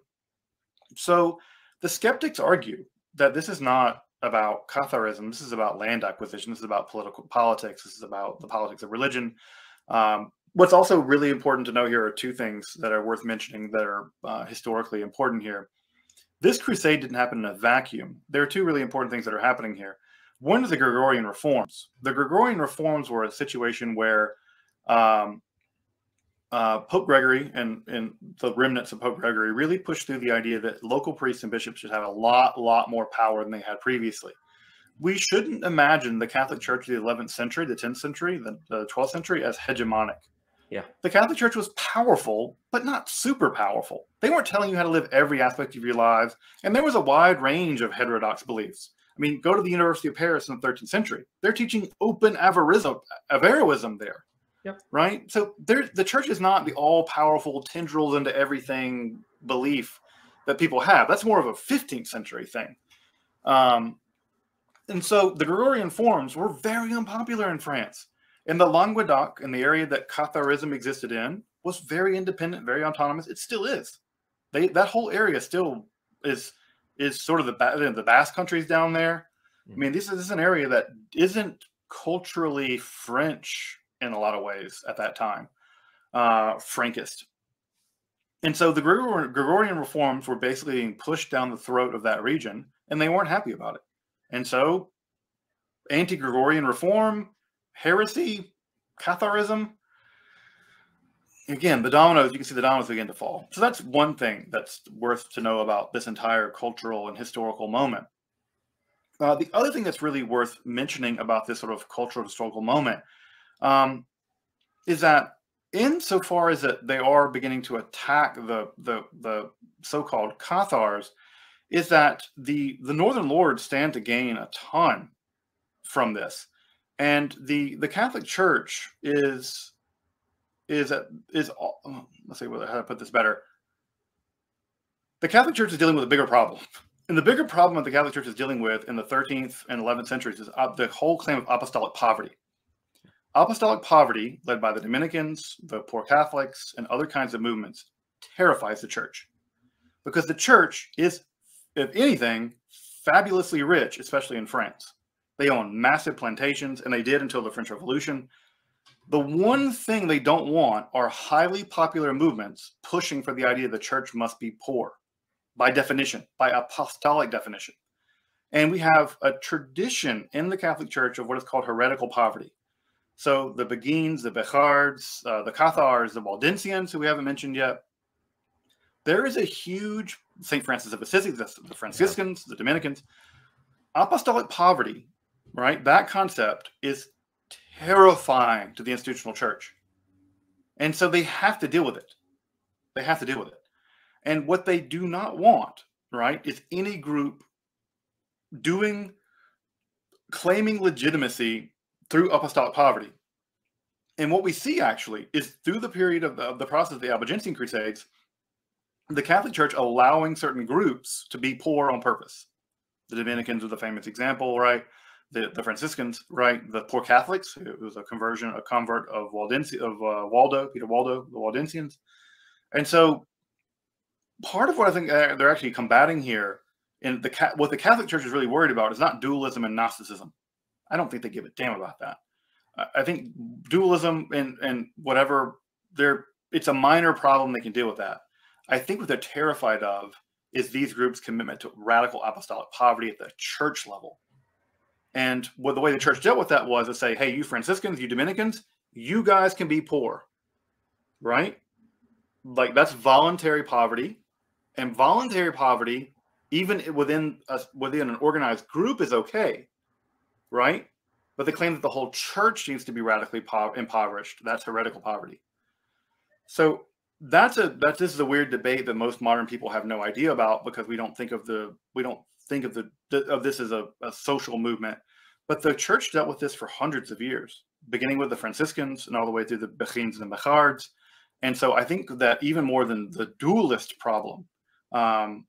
So the skeptics argue that this is not about Catharism. This is about land acquisition. This is about political politics. This is about the politics of religion. Um, what's also really important to know here are two things that are worth mentioning that are uh, historically important here. This crusade didn't happen in a vacuum. There are two really important things that are happening here. One is the Gregorian reforms. The Gregorian reforms were a situation where um, uh, Pope Gregory and, and the remnants of Pope Gregory really pushed through the idea that local priests and bishops should have a lot, lot more power than they had previously. We shouldn't imagine the Catholic Church of the 11th century, the 10th century, the, the 12th century as hegemonic. Yeah. The Catholic Church was powerful, but not super powerful. They weren't telling you how to live every aspect of your lives, and there was a wide range of heterodox beliefs. I mean, go to the University of Paris in the 13th century. They're teaching open Averroism, Averroism there. Yep. Right. So there, the church is not the all powerful tendrils into everything belief that people have. That's more of a 15th century thing. Um, and so the Gregorian forms were very unpopular in France. And the Languedoc, in the area that Catharism existed in, was very independent, very autonomous. It still is. They that whole area still is is sort of the the Basque countries down there. I mean, this is, this is an area that isn't culturally French in a lot of ways at that time, uh, Frankist. And so the Gregorian, reforms were basically being pushed down the throat of that region, and they weren't happy about it. And so, anti Gregorian reform, heresy, Catharism, again, the dominoes, you can see the dominoes begin to fall. So that's one thing that's worth to know about this entire cultural and historical moment. Uh, the other thing that's really worth mentioning about this sort of cultural historical moment um, is that insofar as that they are beginning to attack the the, the so-called Cathars, is that the the Northern Lords stand to gain a ton from this, and the the Catholic Church is is is oh, let's see how to put this better. The Catholic Church is dealing with a bigger problem. And the bigger problem that the Catholic Church is dealing with in the 13th and 11th centuries is the whole claim of apostolic poverty. Apostolic poverty, led by the Dominicans, the poor Catholics, and other kinds of movements, terrifies the church because the church is, if anything, fabulously rich, especially in France. They own massive plantations, and they did until the French Revolution. The one thing they don't want are highly popular movements pushing for the idea the church must be poor by definition, by apostolic definition. And we have a tradition in the Catholic Church of what is called heretical poverty. So the Beguines, the Beghards, uh, the Cathars, the Waldensians, who we haven't mentioned yet, there is a huge St. Francis of Assisi, the, the Franciscans, yeah. the Dominicans, apostolic poverty, right? That concept is terrifying to the institutional church. And so they have to deal with it. They have to deal with it. And what they do not want, right, is any group doing, claiming legitimacy through apostolic poverty. And what we see actually is through the period of the, of the process of the Albigensian Crusades, the Catholic Church allowing certain groups to be poor on purpose. The Dominicans are the famous example, right? The, the Franciscans, right? The poor Catholics, it was a conversion, a convert of Waldensi, of uh, Waldo, Peter Waldo, the Waldensians. And so part of what I think they're actually combating here in the what the Catholic Church is really worried about is not dualism and Gnosticism. I don't think they give a damn about that. I think dualism and and whatever they're it's a minor problem they can deal with that. I think what they're terrified of is these groups' commitment to radical apostolic poverty at the church level. And what the way the church dealt with that was to say, hey, you Franciscans, you Dominicans, you guys can be poor, right? Like that's voluntary poverty, and voluntary poverty, even within a, within an organized group, is okay right? But they claim that the whole church needs to be radically po- impoverished. That's heretical poverty. So that's a that's this is a weird debate that most modern people have no idea about because we don't think of the we don't think of the of this as a, a social movement. But the church dealt with this for hundreds of years, beginning with the Franciscans and all the way through the Beguines and the Beghards. And so I think that even more than the dualist problem, um,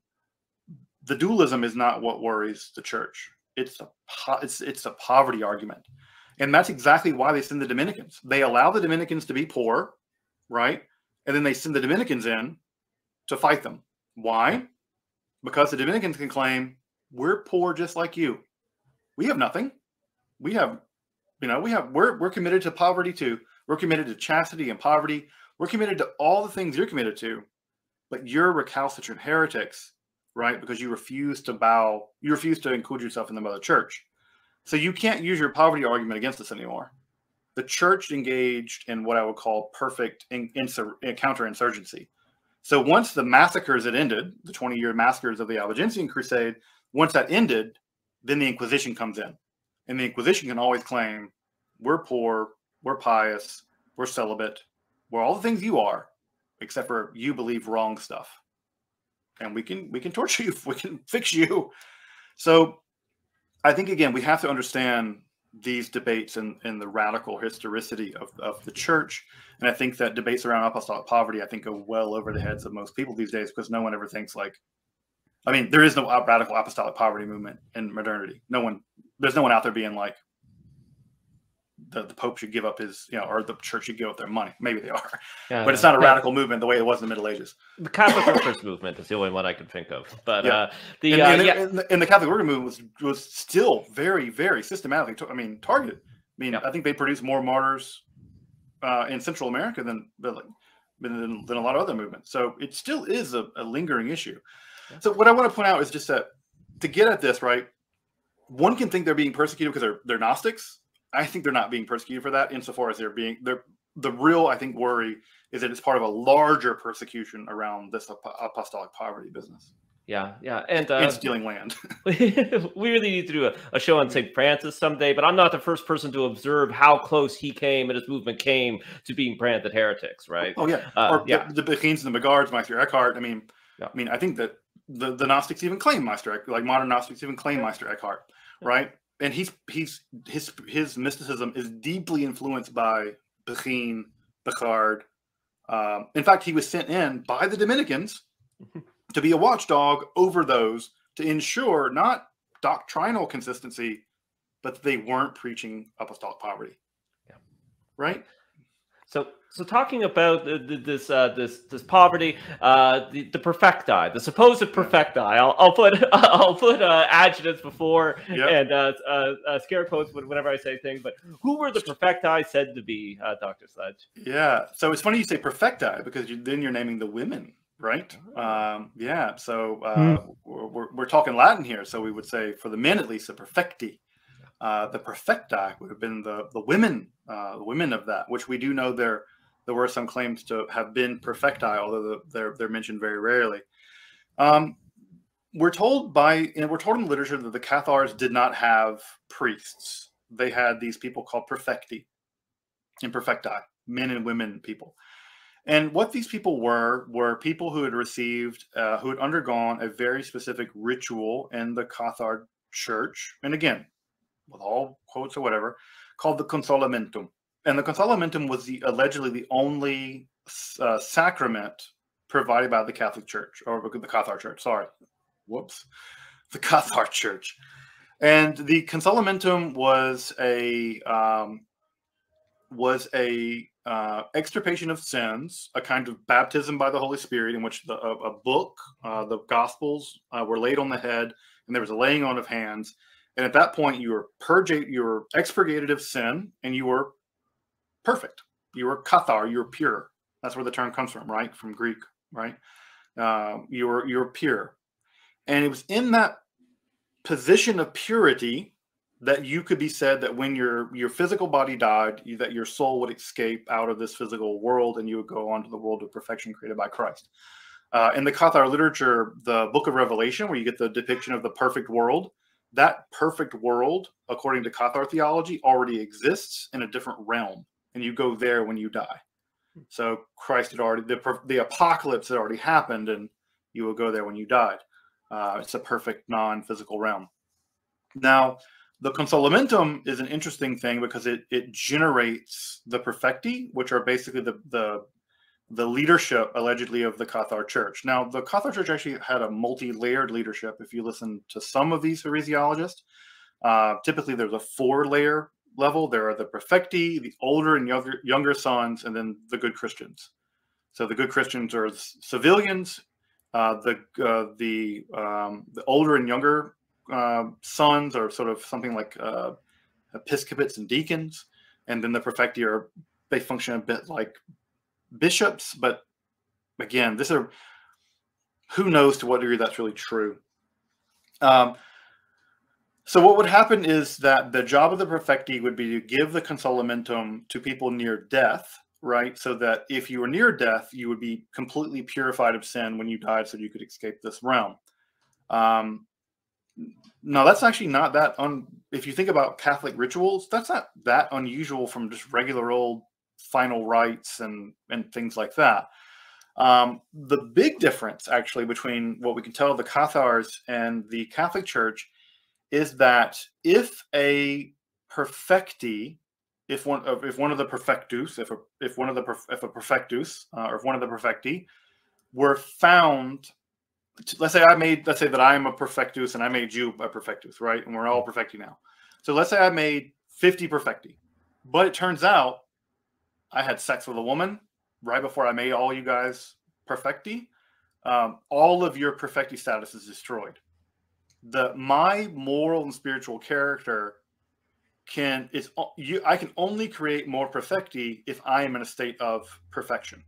the dualism is not what worries the church. It's a it's it's a poverty argument, and that's exactly why they send the Dominicans. They allow the Dominicans to be poor, right? And then they send the Dominicans in to fight them. Why? Because the Dominicans can claim we're poor just like you. We have nothing. We have, you know, we have we're we're committed to poverty too. We're committed to chastity and poverty. We're committed to all the things you're committed to, but you're recalcitrant heretics, right? Because you refuse to bow, you refuse to include yourself in the mother church. So you can't use your poverty argument against us anymore. The church engaged in what I would call perfect in, insur- counterinsurgency. So once the massacres had ended, the 20 year massacres of the Albigensian Crusade, once that ended, then the Inquisition comes in. And the Inquisition can always claim, we're poor, we're pious, we're celibate, we're all the things you are, except for you believe wrong stuff. And we can we can torture [laughs] you, we can fix you. So I think again, we have to understand these debates and, and the radical historicity of, of the church. And I think that debates around apostolic poverty, I think, go well over the heads of most people these days because no one ever thinks like, I mean, there is no radical apostolic poverty movement in modernity. No one, there's no one out there being like, the, the Pope should give up his, you know, or the church should give up their money. Maybe they are, yeah, but it's not a radical movement the way it was in the Middle Ages. The Catholic Workers movement is the only one I can think of. But yeah. uh, the and, uh, and, yeah. and, the, and the Catholic Worker movement was was still very, very systematically. I mean, targeted. I mean, yeah. I think they produced more martyrs uh, in Central America than than, than a lot of other movements. So it still is a, a lingering issue. So what I want to point out is just that to get at this right, one can think they're being persecuted because they're they're Gnostics I think they're not being persecuted for that insofar as they're being they're the real I think worry is that it's part of a larger persecution around this apostolic poverty business. Yeah, yeah, and uh, and stealing land. [laughs] [laughs] we really need to do a, a show on St. Francis someday, but I'm not the first person to observe how close he came and his movement came to being branded heretics, right? Oh yeah, uh, or yeah. the, the and the Beghards, Meister Eckhart. I mean, yeah. I mean, I think that the, the Gnostics even claim Meister, like modern Gnostics even claim Meister Eckhart, right? and he's he's his his mysticism is deeply influenced by Beguine, Beghard. Um, in fact, he was sent in by the Dominicans [laughs] to be a watchdog over those to ensure not doctrinal consistency, but they weren't preaching apostolic poverty. Yeah. Right. So so talking about this uh, this this poverty, uh, the the perfecti, the supposed perfecti. I'll, I'll put [laughs] I'll put uh, adjectives before yep. and uh, uh, uh, scare quotes whenever I say things. But who were the perfecti said to be, uh, Doctor Sledge? Yeah, so it's funny you say perfecti because you, then you're naming the women, right? Oh. Um, yeah, so uh, hmm. we're, we're talking Latin here, so we would say for the men at least the perfecti. Uh, the perfecti would have been the the women, uh, the women of that, which we do know they're there were some claims to have been perfecti, although they're they're mentioned very rarely. Um, we're told by you know, we're told in the literature that the Cathars did not have priests; they had these people called perfecti, and perfecti, men and women people. And what these people were were people who had received, uh, who had undergone a very specific ritual in the Cathar church, and again, with all quotes or whatever, called the consolamentum and the consolamentum was the allegedly the only uh, sacrament provided by the Catholic Church or the Cathar Church. Sorry, whoops, the Cathar Church. And the consolamentum was a um, was a uh, extirpation of sins, a kind of baptism by the Holy Spirit, in which the, a, a book, uh, the Gospels, uh, were laid on the head, and there was a laying on of hands. And at that point, you were purged, you were expurgated of sin, and you were perfect. You were kathar, you were pure. That's where the term comes from, right? From Greek, right? Uh, you were you were pure, and it was in that position of purity that you could be said that when your your physical body died, you, that your soul would escape out of this physical world and you would go on to the world of perfection created by Christ. Uh, in the Cathar literature, the Book of Revelation, where you get the depiction of the perfect world, that perfect world, according to Cathar theology, already exists in a different realm and you go there when you die. So Christ had already the the apocalypse had already happened, and you will go there when you died. Uh, it's a perfect non-physical realm. Now, the consolamentum is an interesting thing because it it generates the perfecti, which are basically the the the leadership allegedly of the Cathar Church. Now, the Cathar Church actually had a multi-layered leadership. If you listen to some of these heresiologists, uh, typically there's a four-layer level. There are the perfecti, the older and younger younger sons, and then the good Christians. So the good Christians are civilians. Uh, the uh, the um, the older and younger uh, sons are sort of something like uh, episcopates and deacons, and then the perfecti are they function a bit like bishops, but again, this are who knows to what degree that's really true. Um, so what would happen is that the job of the perfecti would be to give the consolamentum to people near death, right? So that if you were near death, you would be completely purified of sin when you died, so you could escape this realm. Um, no, that's actually not that un. If you think about Catholic rituals, that's not that unusual from just regular old final rites and and things like that. Um, the big difference, actually, between what we can tell the Cathars and the Catholic Church is that if a perfecti, if one of if one of the perfectus, if a if one of the if a perfectus uh, or if one of the perfecti were found, let's say I made let's say that I am a perfectus and I made you a perfectus, right? And we're all perfecti now. So let's say I made 50 perfecti, but it turns out I had sex with a woman right before I made all you guys perfecti. Um, all of your perfecti status is destroyed the my moral and spiritual character can is you I can only create more perfecti if I am in a state of perfection.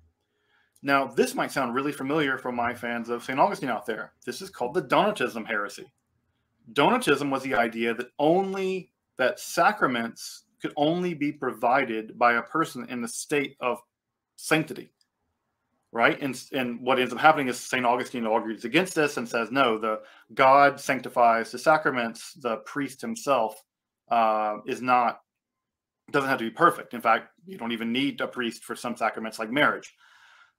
Now, this might sound really familiar for my fans of St. Augustine out there. This is called the Donatism heresy. Donatism was the idea that only that sacraments could only be provided by a person in the state of sanctity right? And, and what ends up happening is St. Augustine argues against this and says, no, the God sanctifies the sacraments. The priest himself uh, is not, doesn't have to be perfect. In fact, you don't even need a priest for some sacraments like marriage.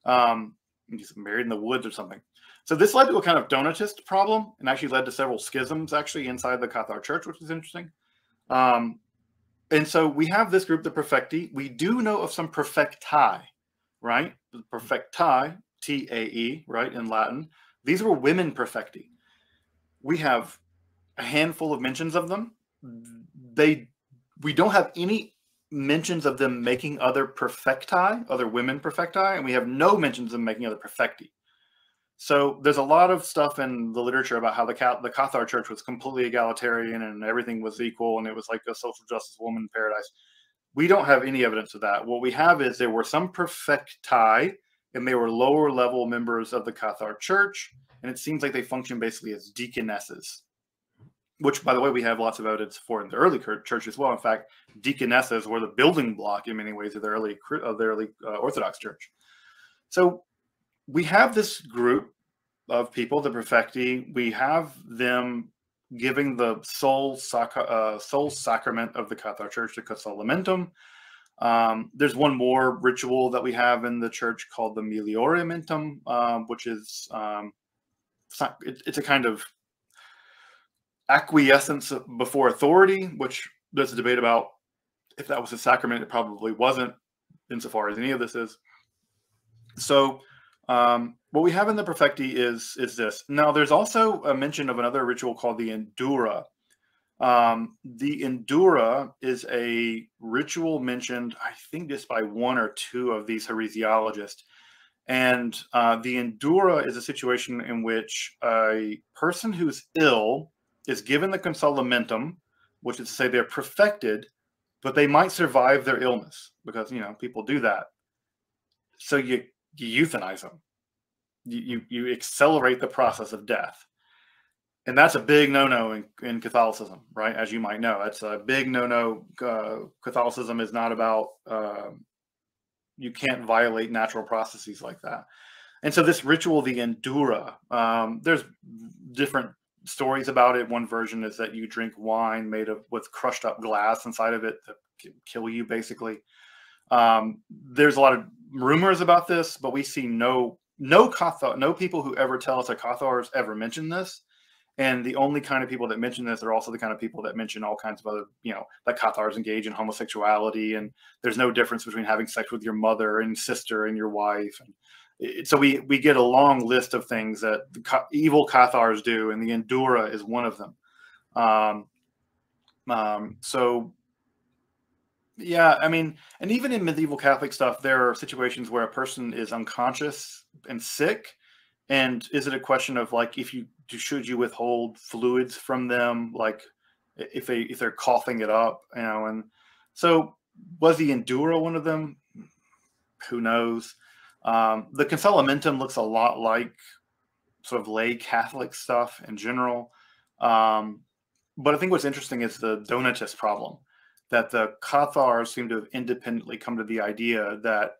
Um, he's married in the woods or something. So this led to a kind of Donatist problem and actually led to several schisms actually inside the Catholic Church, which is interesting. Um, and so we have this group, the Perfecti. We do know of some Perfecti, right? Perfecti, T A E, right, in Latin. These were women perfecti. We have a handful of mentions of them. They, we don't have any mentions of them making other perfecti, other women perfecti, and we have no mentions of them making other perfecti. So there's a lot of stuff in the literature about how the the Cathar Church was completely egalitarian and everything was equal and it was like a social justice woman paradise. We don't have any evidence of that. What we have is there were some perfecti, and they were lower level members of the Cathar Church, and it seems like they function basically as deaconesses, which, by the way, we have lots of evidence for in the early church as well. In fact, deaconesses were the building block in many ways of the early of the early uh, Orthodox Church. So we have this group of people, the perfecti. We have them giving the sole, sac- uh, sole sacrament of the Catholic Church, the consolamentum. Um, there's one more ritual that we have in the church called the melioramentum, um, which is um, it's, not, it, it's a kind of acquiescence before authority, which there's a debate about if that was a sacrament. It probably wasn't, insofar as any of this is. So um, what we have in the Perfecti is is this. Now, there's also a mention of another ritual called the Endura. Um, the Endura is a ritual mentioned, I think, just by one or two of these heresiologists. And uh, the Endura is a situation in which a person who's ill is given the consolamentum, which is to say they're perfected, but they might survive their illness because you know people do that. So you you euthanize them. You, you, you accelerate the process of death. And that's a big no-no in, in Catholicism, right? As you might know, that's a big no-no. Uh, Catholicism is not about uh, you can't violate natural processes like that. And so this ritual, the Endura, um, there's different stories about it. One version is that you drink wine made of with crushed up glass inside of it to kill you, basically. Um, there's a lot of rumors about this, but we see no no Cathar, no people who ever tell us that Cathars ever mentioned this. And the only kind of people that mention this are also the kind of people that mention all kinds of other, you know, that Cathars engage in homosexuality, and there's no difference between having sex with your mother and sister and your wife. And it, so we we get a long list of things that the evil Cathars do, and the Endura is one of them. Um, um, so yeah, I mean, and even in medieval Catholic stuff, there are situations where a person is unconscious and sick, and is it a question of like if you should you withhold fluids from them, like if they if they're coughing it up, you know? And so was the Endura one of them? Who knows? Um, the Consolamentum looks a lot like sort of lay Catholic stuff in general. Um, but I think what's interesting is the Donatist problem that the Cathars seem to have independently come to the idea that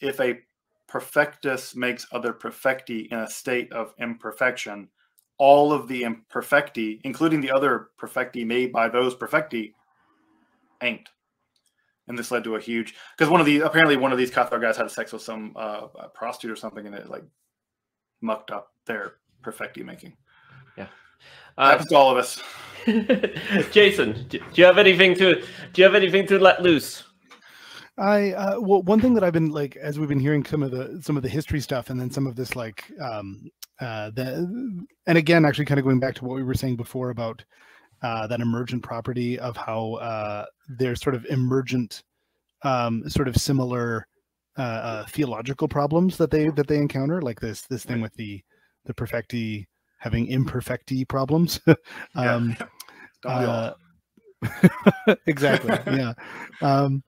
if a perfectus makes other perfecti in a state of imperfection, all of the imperfecti, including the other perfecti made by those perfecti, ain't. And this led to a huge because one of the apparently one of these Cathar guys had sex with some uh, prostitute or something, and it like mucked up their perfecti making. Yeah, uh, happens to all of us. [laughs] Jason, do you have anything to do you have anything to let loose? I uh, well, one thing that I've been like as we've been hearing some of the some of the history stuff, and then some of this like um uh the and again, actually, kind of going back to what we were saying before about uh, that emergent property of how uh, there's sort of emergent, um, sort of similar uh, uh, theological problems that they that they encounter, like this this thing with the the perfecti having imperfecti problems. [laughs] um, [laughs] uh, [laughs] exactly. yeah. Um,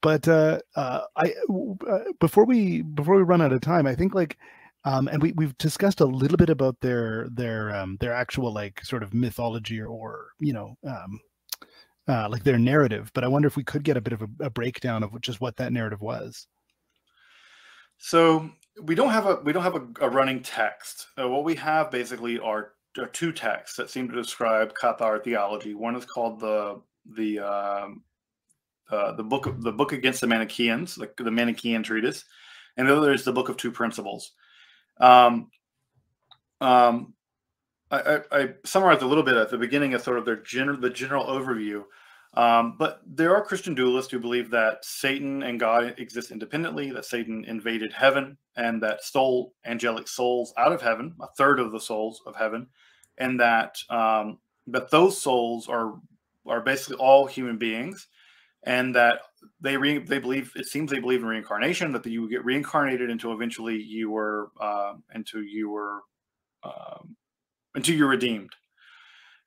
but uh, uh, I uh, before we before we run out of time, I think like um, and we we've discussed a little bit about their their um, their actual like sort of mythology or, or you know um, uh, like their narrative. But I wonder if we could get a bit of a, a breakdown of just what that narrative was. So we don't have a we don't have a, a running text. Uh, what we have basically are, are, two texts that seem to describe Cathar theology. One is called the the um, uh, the book the book against the Manichaeans, the, the Manichaean treatise, and the other is the book of two principles. Um, um, I, I, I, summarized a little bit at the beginning of sort of their general the general overview. Um, but there are Christian dualists who believe that Satan and God exist independently, that Satan invaded heaven, and that stole angelic souls out of heaven, a third of the souls of heaven, and that um, that those souls are are basically all human beings, and that they re, they believe it seems they believe in reincarnation that you get reincarnated until eventually you were uh, until you were um, until you're redeemed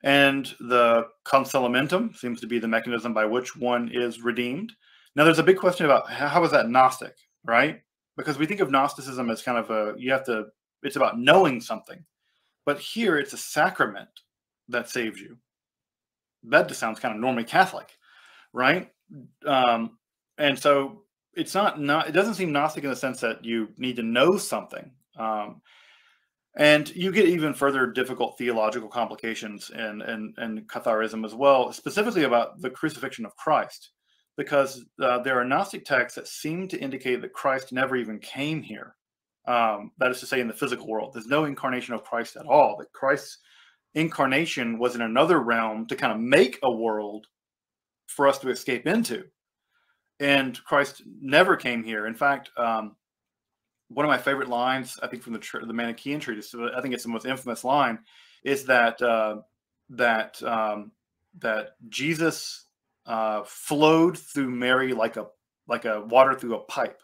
and the consolamentum seems to be the mechanism by which one is redeemed. Now there's a big question about how is that gnostic right? Because we think of gnosticism as kind of a you have to it's about knowing something. But here it's a sacrament that saves you. That just sounds kind of normally catholic right? Um, and so it's not not it doesn't seem gnostic in the sense that you need to know something. Um, and you get even further difficult theological complications in Catharism as well, specifically about the crucifixion of Christ, because uh, there are Gnostic texts that seem to indicate that Christ never even came here. Um, that is to say, in the physical world, there's no incarnation of Christ at all. That Christ's incarnation was in another realm to kind of make a world for us to escape into. And Christ never came here. In fact, um, one of my favorite lines, I think, from the the Manichaean treatise, I think it's the most infamous line, is that uh, that um, that Jesus uh, flowed through Mary like a like a water through a pipe.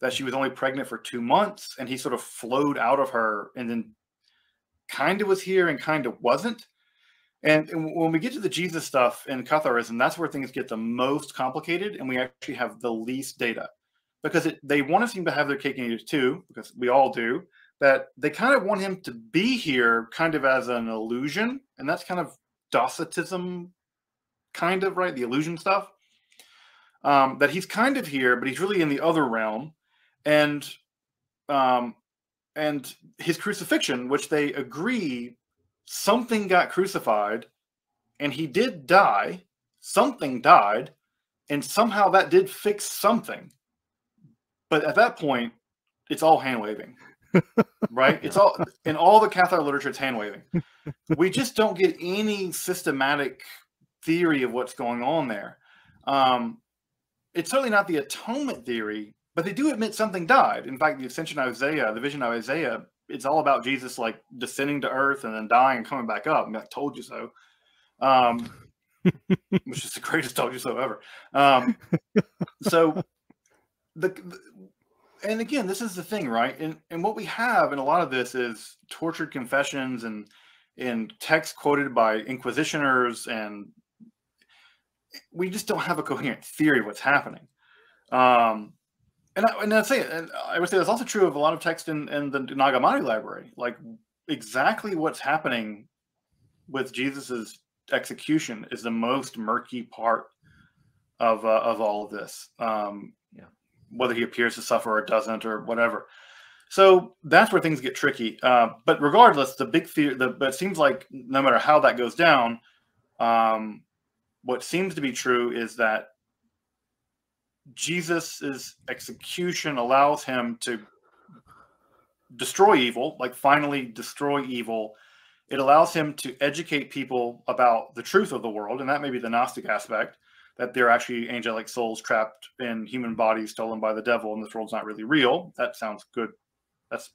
That she was only pregnant for two months, and he sort of flowed out of her, and then kind of was here and kind of wasn't. And, and when we get to the Jesus stuff in Catharism, that's where things get the most complicated, and we actually have the least data because it, they want to seem to have their cake and eat it too, because we all do. That they kind of want him to be here, kind of as an illusion, and that's kind of Docetism, kind of right, the illusion stuff. Um, that he's kind of here, but he's really in the other realm, and um, and his crucifixion, which they agree something got crucified, and he did die. Something died, and somehow that did fix something. But at that point, it's all hand waving, [laughs] right? It's all in all the Catholic literature. It's hand waving. [laughs] We just don't get any systematic theory of what's going on there. Um, it's certainly not the atonement theory, but they do admit something died. In fact, the Ascension of Isaiah, the vision of Isaiah, it's all about Jesus like descending to earth and then dying and coming back up. I, mean, I told you so. Um, [laughs] which is the greatest told you so ever. Um, so the, the, and again, this is the thing, right? And and what we have in a lot of this is tortured confessions and and texts quoted by inquisitioners and we just don't have a coherent theory of what's happening. Um, and I, and I say, and I would say that's also true of a lot of text in, in the Nag Hammadi library. Like exactly what's happening with Jesus's execution is the most murky part of uh, of all of this. Um. Whether he appears to suffer or doesn't or whatever. So that's where things get tricky. Uh, but regardless, the big fear, the, but it seems like no matter how that goes down, um, what seems to be true is that Jesus's execution allows him to destroy evil, like finally destroy evil. It allows him to educate people about the truth of the world, and that may be the Gnostic aspect that they're actually angelic souls trapped in human bodies stolen by the devil, and this world's not really real. That sounds good. That's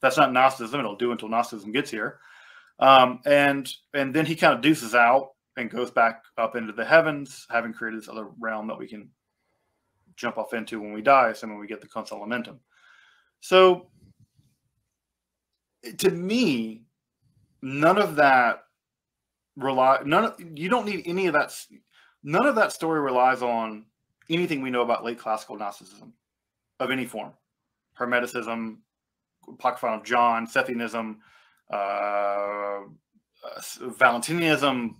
that's not Gnosticism. It'll do until Gnosticism gets here. Um, and and then he kind of deuces out and goes back up into the heavens, having created this other realm that we can jump off into when we die, so when we get the consolamentum. So to me, none of that rely none of, you don't need any of that none of that story relies on anything we know about late classical Gnosticism of any form. Hermeticism, Apocryphon of John, Sethianism, uh, uh, Valentinianism,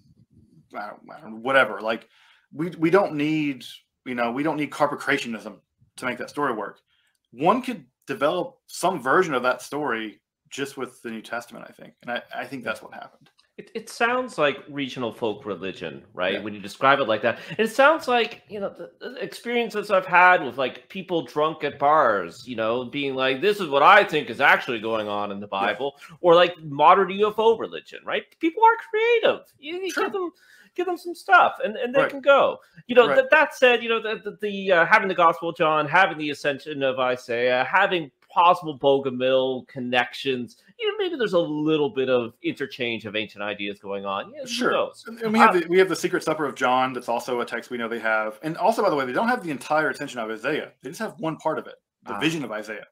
whatever. Like we we don't need you know we don't need carpocratianism to make that story work. One could develop some version of that story just with the New Testament, I think, and I, I think that's what happened. It, it sounds like regional folk religion, right? Yeah. When you describe it like that, it sounds like you know the, experiences I've had with like people drunk at bars, you know, being like, "This is what I think is actually going on in the Bible," yeah. or like modern UFO religion, right? People are creative. You, you sure. give them give them some stuff and, and they right. can go. You know, right. that, that said, you know, the, the, the uh, having the Gospel of John, having the ascension of Isaiah, having possible Bogomil connections, you know, maybe there's a little bit of interchange of ancient ideas going on. Yeah, sure. And we have, uh, the, we have the Secret Supper of John. That's also a text we know they have. And also, by the way, they don't have the entire ascension of Isaiah. They just have one part of it, the ah. vision of Isaiah.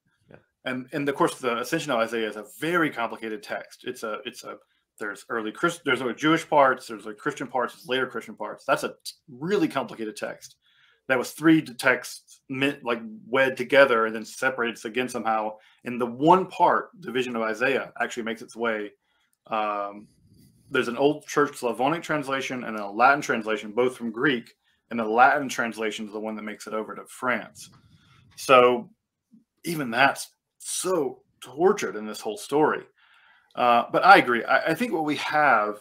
And, and of course, the Ascension of Isaiah is a very complicated text. It's a it's a there's early Christ, there's Jewish parts, there's like Christian parts, there's later Christian parts. That's a really complicated text. That was three texts like wed together and then separated again somehow. And the one part, the vision of Isaiah, actually makes its way. Um, there's an old church Slavonic translation and a Latin translation, both from Greek. And the Latin translation is the one that makes it over to France. So even that's so tortured in this whole story. Uh, but I agree. I, I, think what we have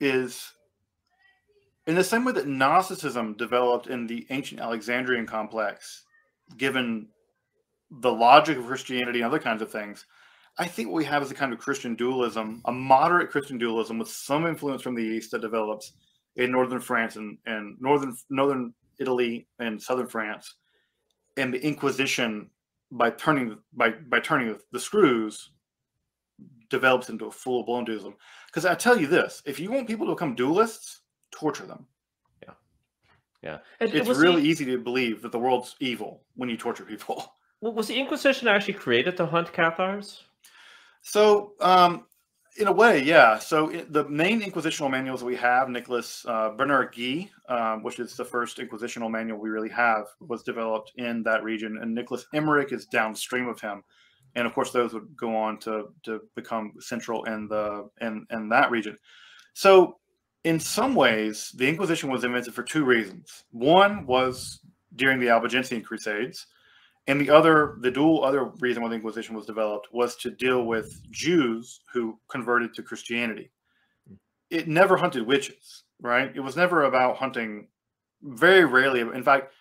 is in the same way that Gnosticism developed in the ancient Alexandrian complex, given the logic of Christianity and other kinds of things. I think what we have is a kind of Christian dualism, a moderate Christian dualism with some influence from the East that develops in northern France and, and northern northern Italy and southern France, and the Inquisition by turning by by turning the screws develops into a full blown dualism. Because I tell you this: if you want people to become dualists, torture them. Yeah, yeah. And it's really the, easy to believe that the world's evil when you torture people. [laughs] Well, was the Inquisition actually created to hunt Cathars? So, um, in a way, yeah. So it, the main inquisitional manuals we have, Nicholas uh, Bernard Gui, um, which is the first inquisitional manual we really have, was developed in that region, and Nicholas Eymerich is downstream of him and of course those would go on to to become central in the in in that region. So in some ways, the Inquisition was invented for two reasons. One was during the Albigensian Crusades, and the other, the dual other reason why the Inquisition was developed was to deal with Jews who converted to Christianity. It never hunted witches, right? It was never about hunting very rarely. In fact,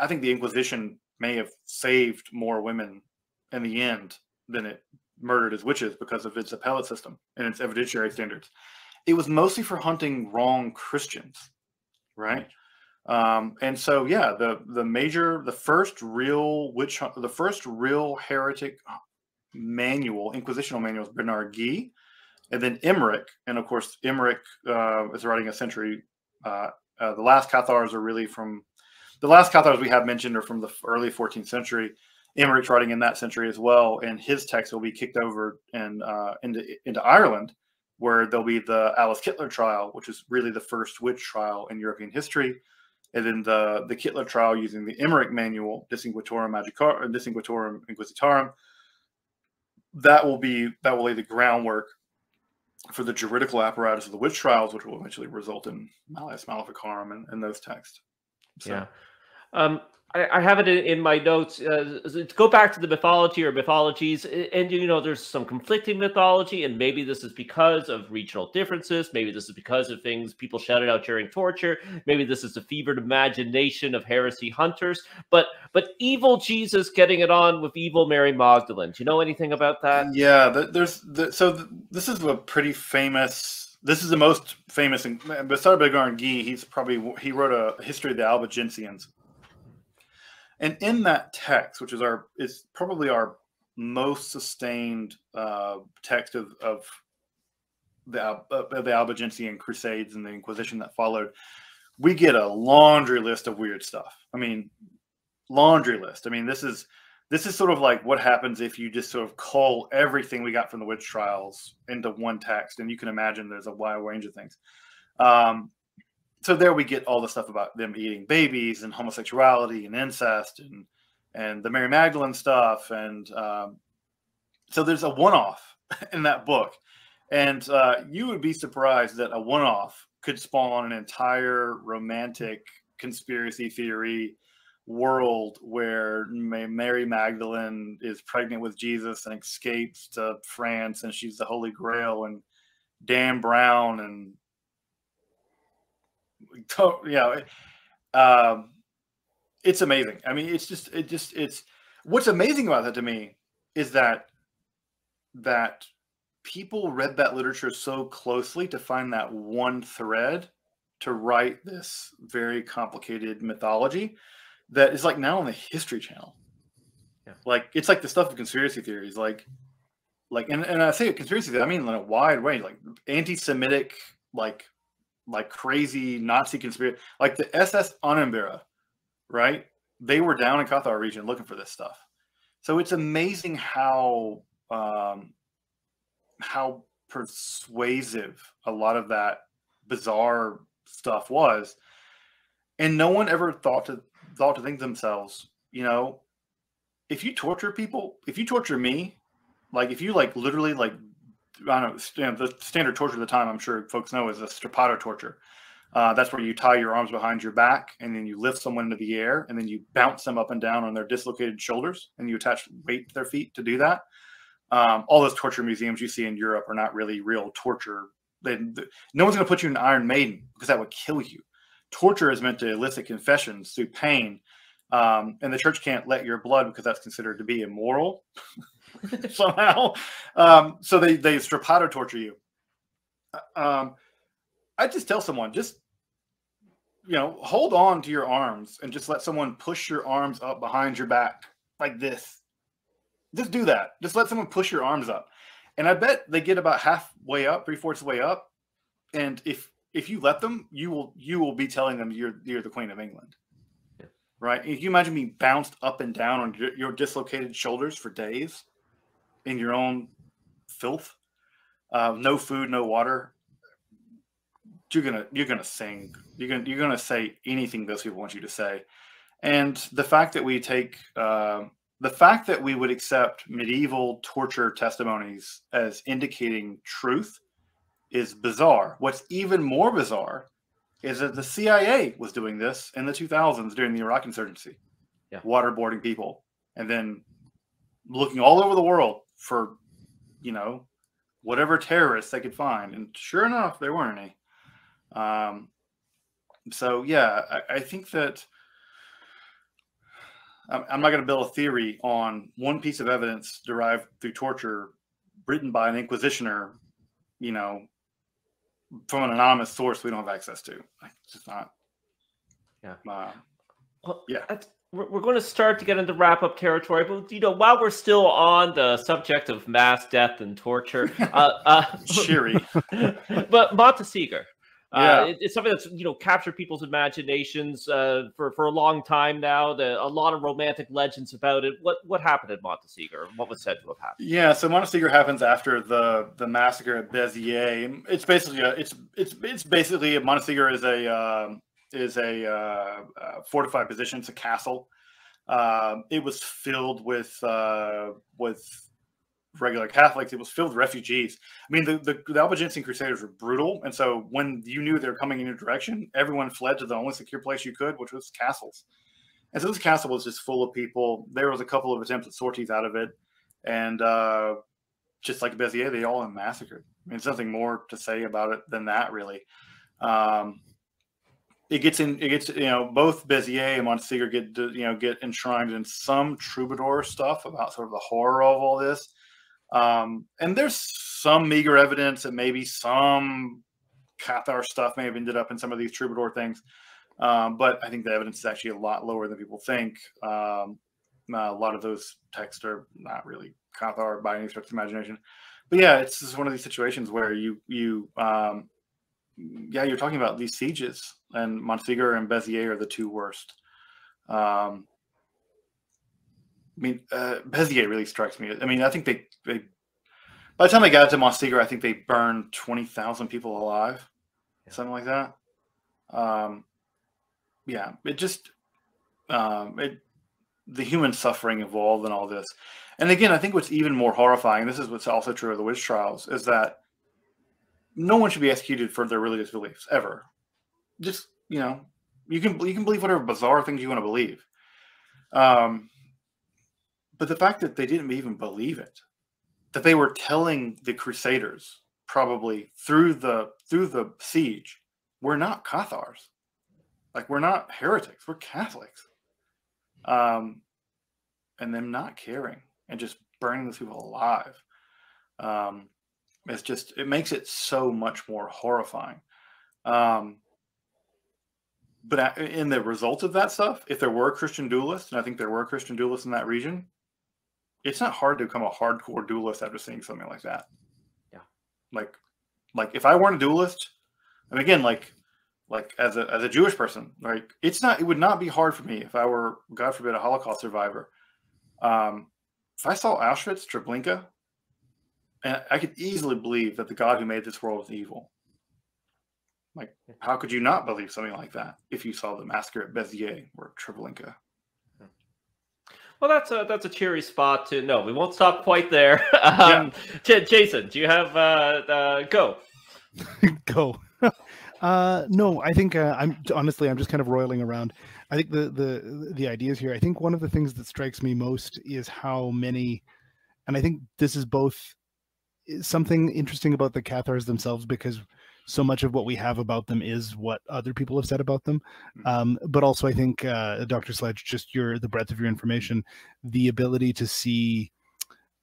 I think the Inquisition may have saved more women in the end than it murdered as witches because of its appellate system and its evidentiary standards. It was mostly for hunting wrong Christians, right? Um, and so, yeah, the the major, the first real witch, the first real heretic manual, inquisitional manual, is Bernard Gui, and then Eymerich, and of course, Eymerich uh, is writing a century. Uh, uh, the last Cathars are really from the last Cathars we have mentioned are from the early 14th century. Eymerich's writing in that century as well, and his text will be kicked over and uh, into into Ireland, where there'll be the Alice Kyteler trial, which is really the first witch trial in European history and then the the Kyteler trial using the Eymerich manual, Distinguitorum Magicarum, Distinguitorum Inquisitorum. That will be that will lay the groundwork for the juridical apparatus of the witch trials, which will eventually result in Malleus Maleficarum and, and those texts. So. Yeah. Um, I, have it in, my notes. Uh, go back to the mythology or mythologies, and you know, there's some conflicting mythology, and maybe this is because of regional differences. Maybe this is because of things people shouted out during torture. Maybe this is the fevered imagination of heresy hunters. But but evil Jesus getting it on with evil Mary Magdalene. Do you know anything about that? Yeah, there's the, so this is a pretty famous this is the most famous. Besides Bernard Gui, he's probably he wrote a history of the Albigensians, and in that text, which is our is probably our most sustained uh, text of, of the of the Albigensian Crusades and the Inquisition that followed, we get a laundry list of weird stuff. I mean, laundry list. I mean, this is this is sort of like what happens if you just sort of call everything we got from the witch trials into one text, and you can imagine there's a wide range of things. Um, so there we get all the stuff about them eating babies and homosexuality and incest and and the Mary Magdalene stuff and um, so there's a one-off [laughs] in that book. And uh, you would be surprised that a one-off could spawn an entire romantic conspiracy theory world where Mary Magdalene is pregnant with Jesus and escapes to France and she's the Holy Grail and Dan Brown and [laughs] yeah, um, it's amazing. I mean, it's just, it just, it's what's amazing about that to me is that that people read that literature so closely to find that one thread to write this very complicated mythology that is like now on the History Channel. Yeah. Like it's like the stuff of conspiracy theories, like, like, and, and I say conspiracy theory, I mean in a wide range, like anti-Semitic, like like crazy Nazi conspiracy, like the SS Ahnenerbe, right? They were down in Cathar region looking for this stuff. So it's amazing how um, how persuasive a lot of that bizarre stuff was, and no one ever thought to thought to think themselves, you know, if you torture people, if you torture me, like if you like literally like I don't know, the standard torture of the time, I'm sure folks know, is a strappado torture. Uh, that's where you tie your arms behind your back and then you lift someone into the air and then you bounce them up and down on their dislocated shoulders and you attach weight to their feet to do that. Um, all those torture museums you see in Europe are not really real torture. They, they, no one's going to put you in Iron Maiden because that would kill you. Torture is meant to elicit confessions through pain. Um, and the church can't let your blood because that's considered to be immoral. [laughs] [laughs] somehow. Um, so they they strappado torture you. Uh, um, I just tell someone just you know hold on to your arms and just let someone push your arms up behind your back like this. Just do that. Just let someone push your arms up, and I bet they get about halfway up, three fourths way up. And if if you let them, you will you will be telling them you're you're the Queen of England right? If you imagine being bounced up and down on your, your, dislocated shoulders for days, in your own filth, uh, no food, no water, you're gonna you're gonna sing. You're gonna you're gonna say anything those people want you to say. And the fact that we take uh, the fact that we would accept medieval torture testimonies as indicating truth is bizarre. What's even more bizarre is that the CIA was doing this in the 2000s during the Iraq insurgency, yeah. waterboarding people, and then looking all over the world for, you know, whatever terrorists they could find. And sure enough, there weren't any. Um, so yeah, I, I think that I'm, I'm not going to build a theory on one piece of evidence derived through torture, written by an inquisitioner, you know, from an anonymous source we don't have access to. It's just not. Yeah. Uh, Well, Yeah. that's- We're, we're going to start to get into wrap up territory, but you know, while we're still on the subject of mass death and torture, [laughs] uh, uh, cheery. [laughs] but Montsegur. Uh, Yeah. it- it's something that's you know captured people's imaginations uh, for for a long time now. The, a lot of romantic legends about it. What what happened at Montsegur? What was said to have happened? Yeah, so Montsegur happens after the the massacre at Béziers. It's basically a it's it's it's basically Montsegur is a um is a uh, uh, fortified position. It's a castle. Um, it was filled with uh, with regular Catholics. It was filled with refugees. I mean, the, the the Albigensian Crusaders were brutal, and so when you knew they were coming in your direction, everyone fled to the only secure place you could, which was castles. And so this castle was just full of people. There was a couple of attempts at sorties out of it, and uh, just like Béziers, they all were massacred. I mean, there's nothing more to say about it than that, really. Um, it gets in. It gets you know both Béziers and Montsegur get you know get enshrined in some troubadour stuff about sort of the horror of all this. Um, and there's some meager evidence that maybe some Cathar stuff may have ended up in some of these troubadour things. Um, but I think the evidence is actually a lot lower than people think. Um, a lot of those texts are not really Cathar by any stretch of imagination. But yeah, it's just one of these situations where you you um, yeah you're talking about these sieges, and Montsegur and Béziers are the two worst. Um, I mean, uh, Béziers really strikes me. I mean, I think they, they by the time they got to Montsegur, I think they burned twenty thousand people alive, Yeah. something like that. Um, yeah, it just um, it the human suffering involved in all this. And again, I think what's even more horrifying, this is what's also true of the witch trials, is that no one should be executed for their religious beliefs ever. Just you know, you can you can believe whatever bizarre things you want to believe. Um, but the fact that they didn't even believe it, that they were telling the Crusaders probably through the through the siege, we're not Cathars, like we're not heretics, we're Catholics. Um, and them not caring and just burning those people alive. Um, it's just it makes it so much more horrifying. Um, but in the results of that stuff, if there were Christian dualists, and I think there were Christian dualists in that region, it's not hard to become a hardcore dualist after seeing something like that. Yeah. Like, like if I weren't a dualist, and again, like, like as a as a Jewish person, like it's not it would not be hard for me if I were, God forbid, a Holocaust survivor. Um, if I saw Auschwitz, Treblinka, and I could easily believe that the God who made this world is evil. Like, [laughs] how could you not believe something like that if you saw the massacre at Beziers or Treblinka? Well, that's a that's a cheery spot to. No, we won't stop quite there. [laughs] um, J- Jason, do you have uh, uh go? [laughs] go. uh, no, I think uh, I'm honestly I'm just kind of roiling around. I think the the the ideas here. I think one of the things that strikes me most is how many, and I think this is both something interesting about the Cathars themselves because so much of what we have about them is what other people have said about them. Mhm. Um, but also, I think uh, Dr. Sledge, just your the breadth of your information, the ability to see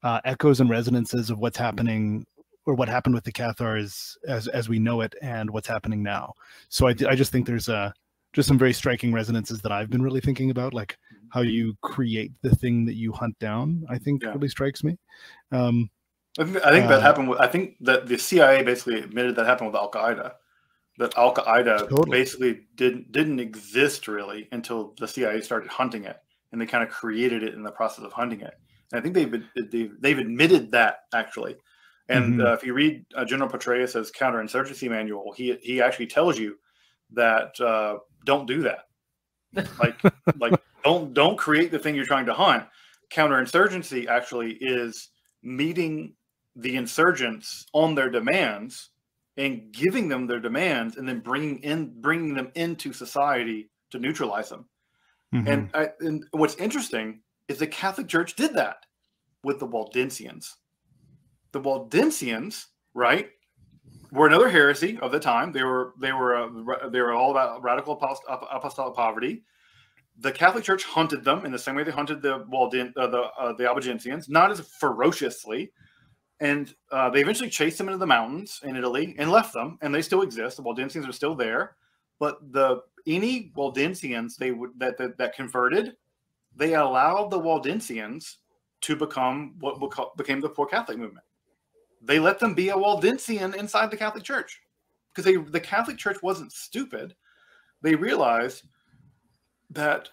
uh, echoes and resonances of what's happening or what happened with the Cathars as as we know it and what's happening now. So I, I just think there's uh, just some very striking resonances that I've been really thinking about, like how you create the thing that you hunt down. I think Yeah. really strikes me. Um, I think, I think that Uh, happened. With, I think that the CIA basically admitted that happened with Al Qaeda. That Al Qaeda Totally. basically didn't didn't exist really until the CIA started hunting it, and they kind of created it in the process of hunting it. And I think they've they've, they've admitted that actually. And Mhm. uh, if you read uh, General Petraeus's counterinsurgency manual, he he actually tells you that uh, don't do that. Like [laughs] like don't don't create the thing you're trying to hunt. Counterinsurgency actually is meeting the insurgents on their demands and giving them their demands and then bringing in bringing them into society to neutralize them. mhm. And, I, and what's interesting is the Catholic Church did that with the Waldensians. The Waldensians, right? were another heresy of the time. They were they were uh, they were all about radical apost- apostolic poverty. The Catholic Church hunted them in the same way they hunted the Waldin, uh, the uh, the Albigensians, not as ferociously, and uh, they eventually chased them into the mountains in Italy and left them, and they still exist. The Waldensians are still there, but the any Waldensians they would that, that that converted, they allowed the Waldensians to become what became the poor Catholic movement. They let them be a Waldensian inside the Catholic Church because they the Catholic Church wasn't stupid. They realized that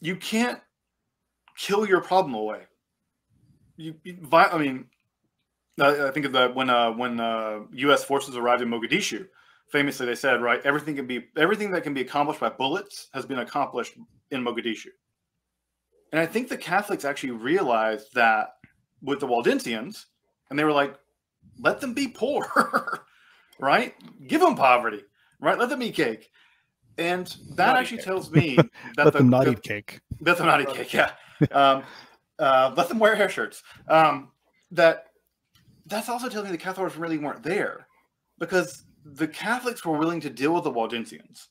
you can't kill your problem away. You, you I mean, I think of that when uh, when uh, U.S. forces arrived in Mogadishu. Famously, they said, "Right, everything can be everything that can be accomplished by bullets has been accomplished in Mogadishu." And I think the Catholics actually realized that with the Waldensians, and they were like, "Let them be poor, [laughs] right? Give them poverty, right? Let them eat cake." And that not actually tells me [laughs] that let the, them not the, eat cake. Let them not eat cake. Yeah. Um, uh, let them wear hair shirts. Um, that that's also telling me the Cathars really weren't there because the Catholics were willing to deal with the Waldensians,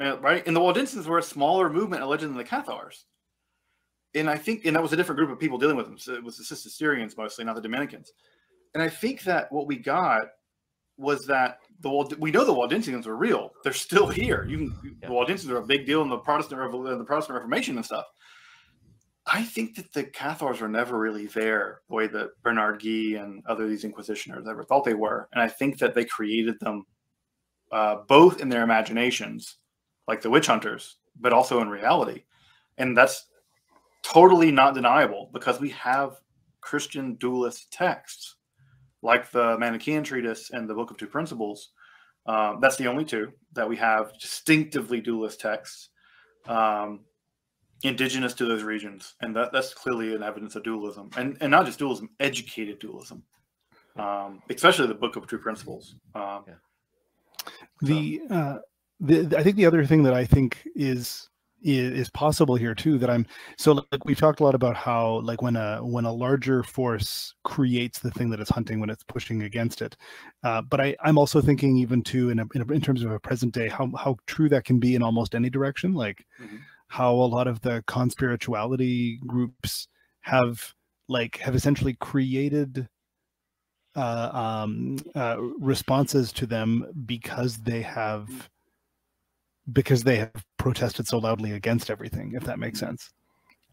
uh, right? And the Waldensians were a smaller movement alleged than the Cathars. And I think, and that was a different group of people dealing with them. So it was the Cistercians mostly, not the Dominicans. And I think that what we got was that the Wald- we know the Waldensians are real. They're still here. You can, yeah. the Waldensians are a big deal in the Protestant the Protestant Reformation and stuff. I think that the Cathars were never really there the way that Bernard Gui and other these Inquisitioners ever thought they were. And I think that they created them uh, both in their imaginations, like the witch hunters, but also in reality. And that's totally not deniable because we have Christian dualist texts like the Manichaean Treatise and the Book of Two Principles. Um, that's the only two that we have distinctively dualist texts. Um, indigenous to those regions, and that, that's clearly an evidence of dualism, and and not just dualism, educated dualism, um, especially the Book of Two Principles. Um, yeah. The, uh, the I think the other thing that I think is is possible here too that i'm so like we've talked a lot about how like when a when a larger force creates the thing that it's hunting when it's pushing against it uh, but i i'm also thinking even too in, a, in, a, in terms of a present day how how true that can be in almost any direction like mm-hmm how a lot of the conspirituality groups have like have essentially created uh, um, uh, responses to them because they have because they have protested so loudly against everything if that makes sense.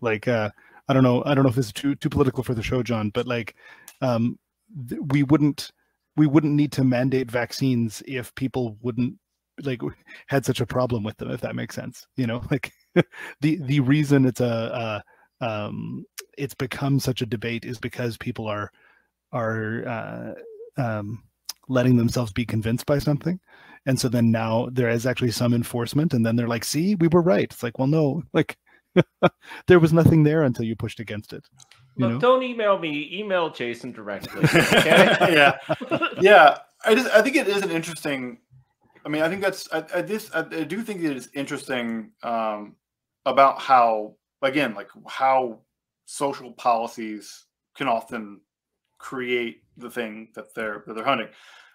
Like uh, i don't know i don't know if this is too too political for the show john but like um, th- we wouldn't we wouldn't need to mandate vaccines if people wouldn't like had such a problem with them if that makes sense you know? [laughs] Like [laughs] the the reason it's a, a um, it's become such a debate is because people are are uh, um, letting themselves be convinced by something, and so then now there is actually some enforcement, and then they're like, "See, we were right." It's like, well, no, [laughs] like [laughs] there was nothing there until you pushed against it. Look, know? don't email me. Email Jason directly. Okay? yeah, yeah. I just I think it is an interesting. I mean, I think that's I, I this I, I do think it is interesting um, about how again like how social policies can often create the thing that they're that they're hunting.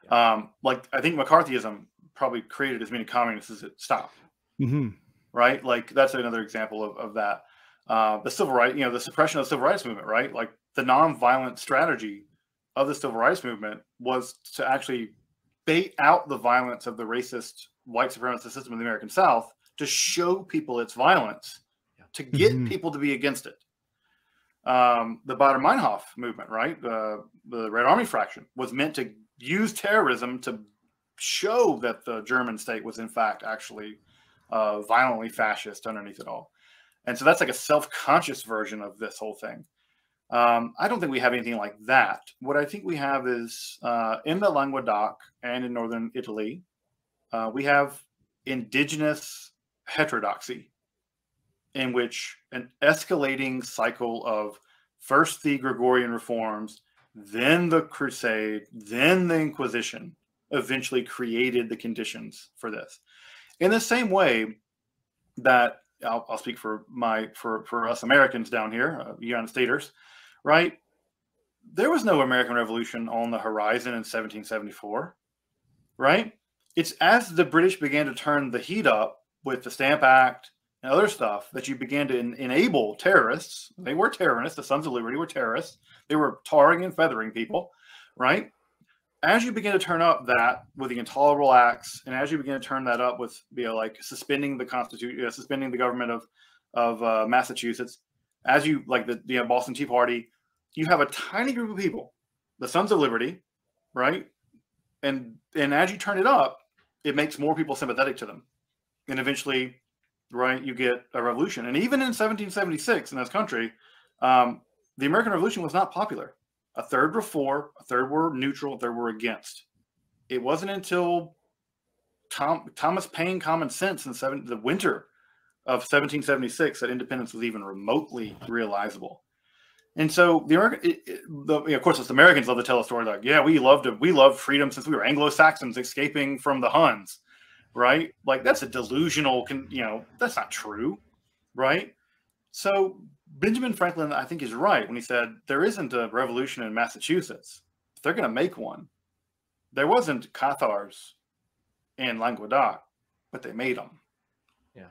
Yeah. Um, like I think McCarthyism probably created as many communists as it stopped. Mm-hmm. Right, like that's another example of, of that. Uh, the civil rights, you know, the suppression of the civil rights movement, right? Like the nonviolent strategy of the civil rights movement was to actually bait out the violence of the racist white supremacist system of the American South to show people its violence, to get mm-hmm. people to be against it. Um, the Baader Meinhof movement, right? Uh, the Red Army fraction was meant to use terrorism to show that the German state was, in fact, actually uh, violently fascist underneath it all. And so that's like a self conscious version of this whole thing. Um, I don't think we have anything like that. What I think we have is uh, in the Languedoc and in northern Italy, uh, we have indigenous heterodoxy, in which an escalating cycle of first the Gregorian reforms, then the Crusade, then the Inquisition eventually created the conditions for this. In the same way that I'll, I'll speak for my for for us Americans down here, uh, United Staters, right? there was no American Revolution on the horizon in 1774, right? It's as the British began to turn the heat up with the Stamp Act and other stuff that you began to en- enable terrorists. They were terrorists. The Sons of Liberty were terrorists. They were tarring and feathering people, right? As you begin to turn up that with the intolerable acts, and as you begin to turn that up with, you know, like suspending the constitution, uh, suspending the government of of uh, Massachusetts, as you like the, the Boston Tea Party, you have a tiny group of people, the Sons of Liberty, right? And and as you turn it up, it makes more people sympathetic to them, and eventually, right, you get a revolution. And even in 1776 in this country, um, the American Revolution was not popular. A third were for, a third were neutral, a third were against. It wasn't until Tom, Thomas Paine Common Sense in seven, the winter of 1776 that independence was even remotely realizable. And so the American, of course, us Americans love to tell a story like, yeah, we loved it. We loved freedom since we were Anglo Saxons escaping from the Huns, right? Like that's a delusional, you know, that's not true, right? So Benjamin Franklin, I think, is right when he said there isn't a revolution in Massachusetts. They're going to make one. There wasn't Cathars in Languedoc, but they made them. Yeah.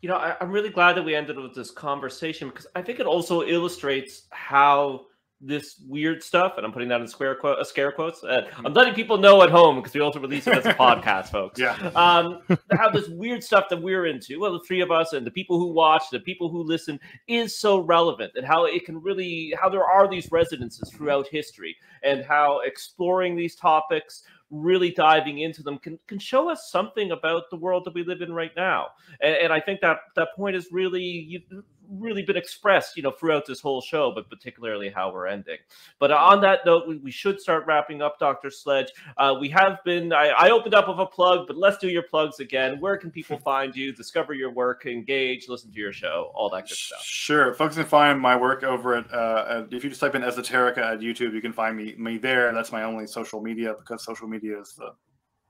You know, I, am really glad that we ended with this conversation because I think it also illustrates how this weird stuff, and I'm putting that in square quote, uh, scare quotes. Uh, I'm letting people know at home because we also release it as a [laughs] podcast, folks. Yeah. Um, how this weird stuff that we're into, well, the three of us and the people who watch, the people who listen, is so relevant, and how it can really, how there are these resonances throughout history, and how exploring these topics really diving into them can, can show us something about the world that we live in right now. And, and I think that that point is really really been expressed, you know, throughout this whole show, but particularly how we're ending. But on that note, we, we should start wrapping up, Dr. Sledge. Uh, we have been, I, I, opened up with a plug, but let's do your plugs again. Where can people [laughs] find you, discover your work, engage, listen to your show, all that good stuff? Sure. Folks can find my work over at, uh, if you just type in Esoterica at YouTube, you can find me, me there. That's my only social media because social media is the,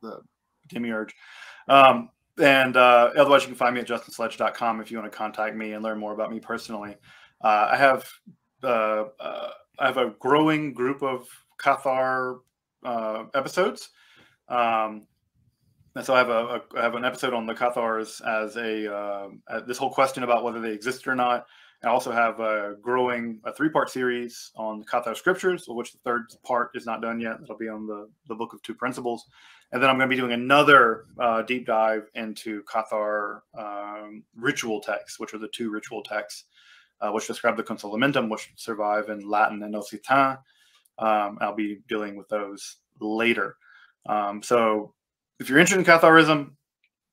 the demiurge. Um, and uh, otherwise, you can find me at justinsledge.com if you want to contact me and learn more about me personally. Uh, I have uh, uh I have a growing group of Cathar uh, episodes. Um, and so I have a, a I have an episode on the Cathars as a uh, this whole question about whether they exist or not. I also have a growing a three part series on the Cathar scriptures, of which the third part is not done yet. That'll be on the the Book of Two Principles. And then I'm going to be doing another uh, deep dive into Cathar um, ritual texts, which are the two ritual texts uh, which describe the consolamentum, which survive in Latin and Occitan. Um, I'll be dealing with those later. Um, so if you're interested in Catharism,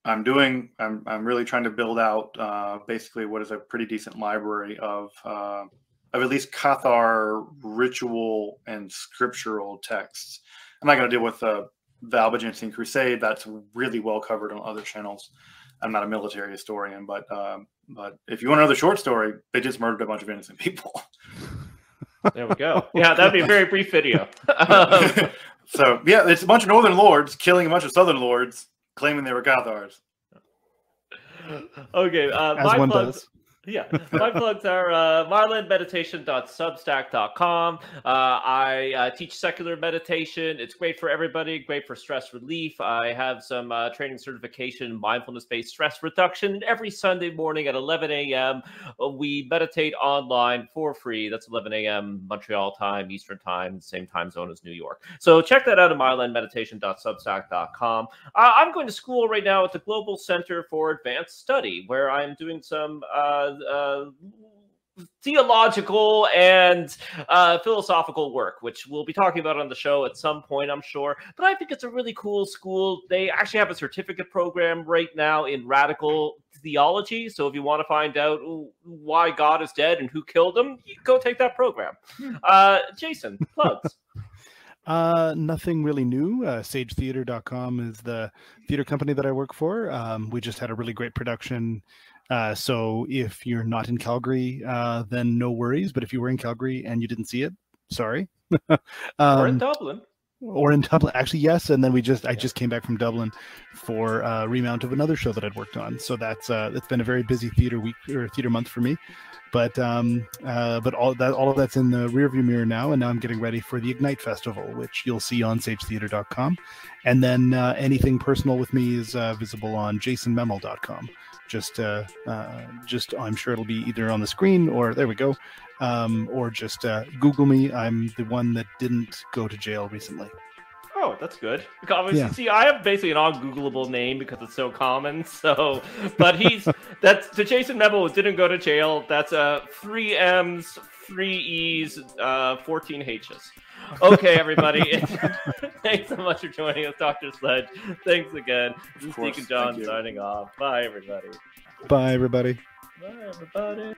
I'm doing, I'm, I'm really trying to build out uh, basically what is a pretty decent library of, uh, of at least Cathar ritual and scriptural texts. I'm not going to deal with the the Albigensian Crusade. That's really well covered on other channels. I'm not a military historian, but um, but if you want another short story, they just murdered a bunch of innocent people. There we go. [laughs] Yeah, that'd be a very brief video. [laughs] so yeah, it's a bunch of northern lords killing a bunch of southern lords, claiming they were Cathars. Okay, uh, as one does. Yeah, my plugs are uh, marlandmeditation.substack.com. Uh, I uh, teach secular meditation. It's great for everybody, great for stress relief. I have some uh, training certification, mindfulness based stress reduction. Every Sunday morning at 11 a.m., uh, we meditate online for free. That's 11 a.m. Montreal time, Eastern time, same time zone as New York. So check that out at marlandmeditation.substack.com. Uh, I'm going to school right now at the Global Center for Advanced Study, where I'm doing some uh, theological and uh, philosophical work, which we'll be talking about on the show at some point, I'm sure. But I think it's a really cool school. They actually have a certificate program right now in radical theology. So if you want to find out why God is dead and who killed him, you go take that program. Hmm. Uh, Jason, plugs. [laughs] Uh, nothing really new. Uh, SageTheater.com is the theater company that I work for. Um, we just had a really great production uh, so if you're not in Calgary, uh, then no worries. But if you were in Calgary and you didn't see it, sorry. um, [laughs] or in Dublin. Or in Dublin, actually, yes. And then we just, I just came back from Dublin for uh, remount of another show that I'd worked on. So that's uh, it's been a very busy theater week or theater month for me. but um, uh, but all that all of that's in the rearview mirror now, and now I'm getting ready for the Ignite Festival, which you'll see on SageTheater.com, and then uh, anything personal with me is uh, visible on JasonMemel.com. Just uh, uh, just I'm sure it'll be either on the screen or there we go, um, or just uh, Google me. I'm the one that didn't go to jail recently. Oh, that's good. Obviously, yeah. see, I have basically an ungoogleable name because it's so common. [laughs] So, but he's that's to Jason Memel didn't go to jail. That's uh three M's, three E's, uh, fourteen H's. Okay, everybody. [laughs] Thanks so much for joining us, Doctor Sledge. Thanks again. This is Deacon John signing off. Bye, everybody. Bye, everybody. Bye, everybody.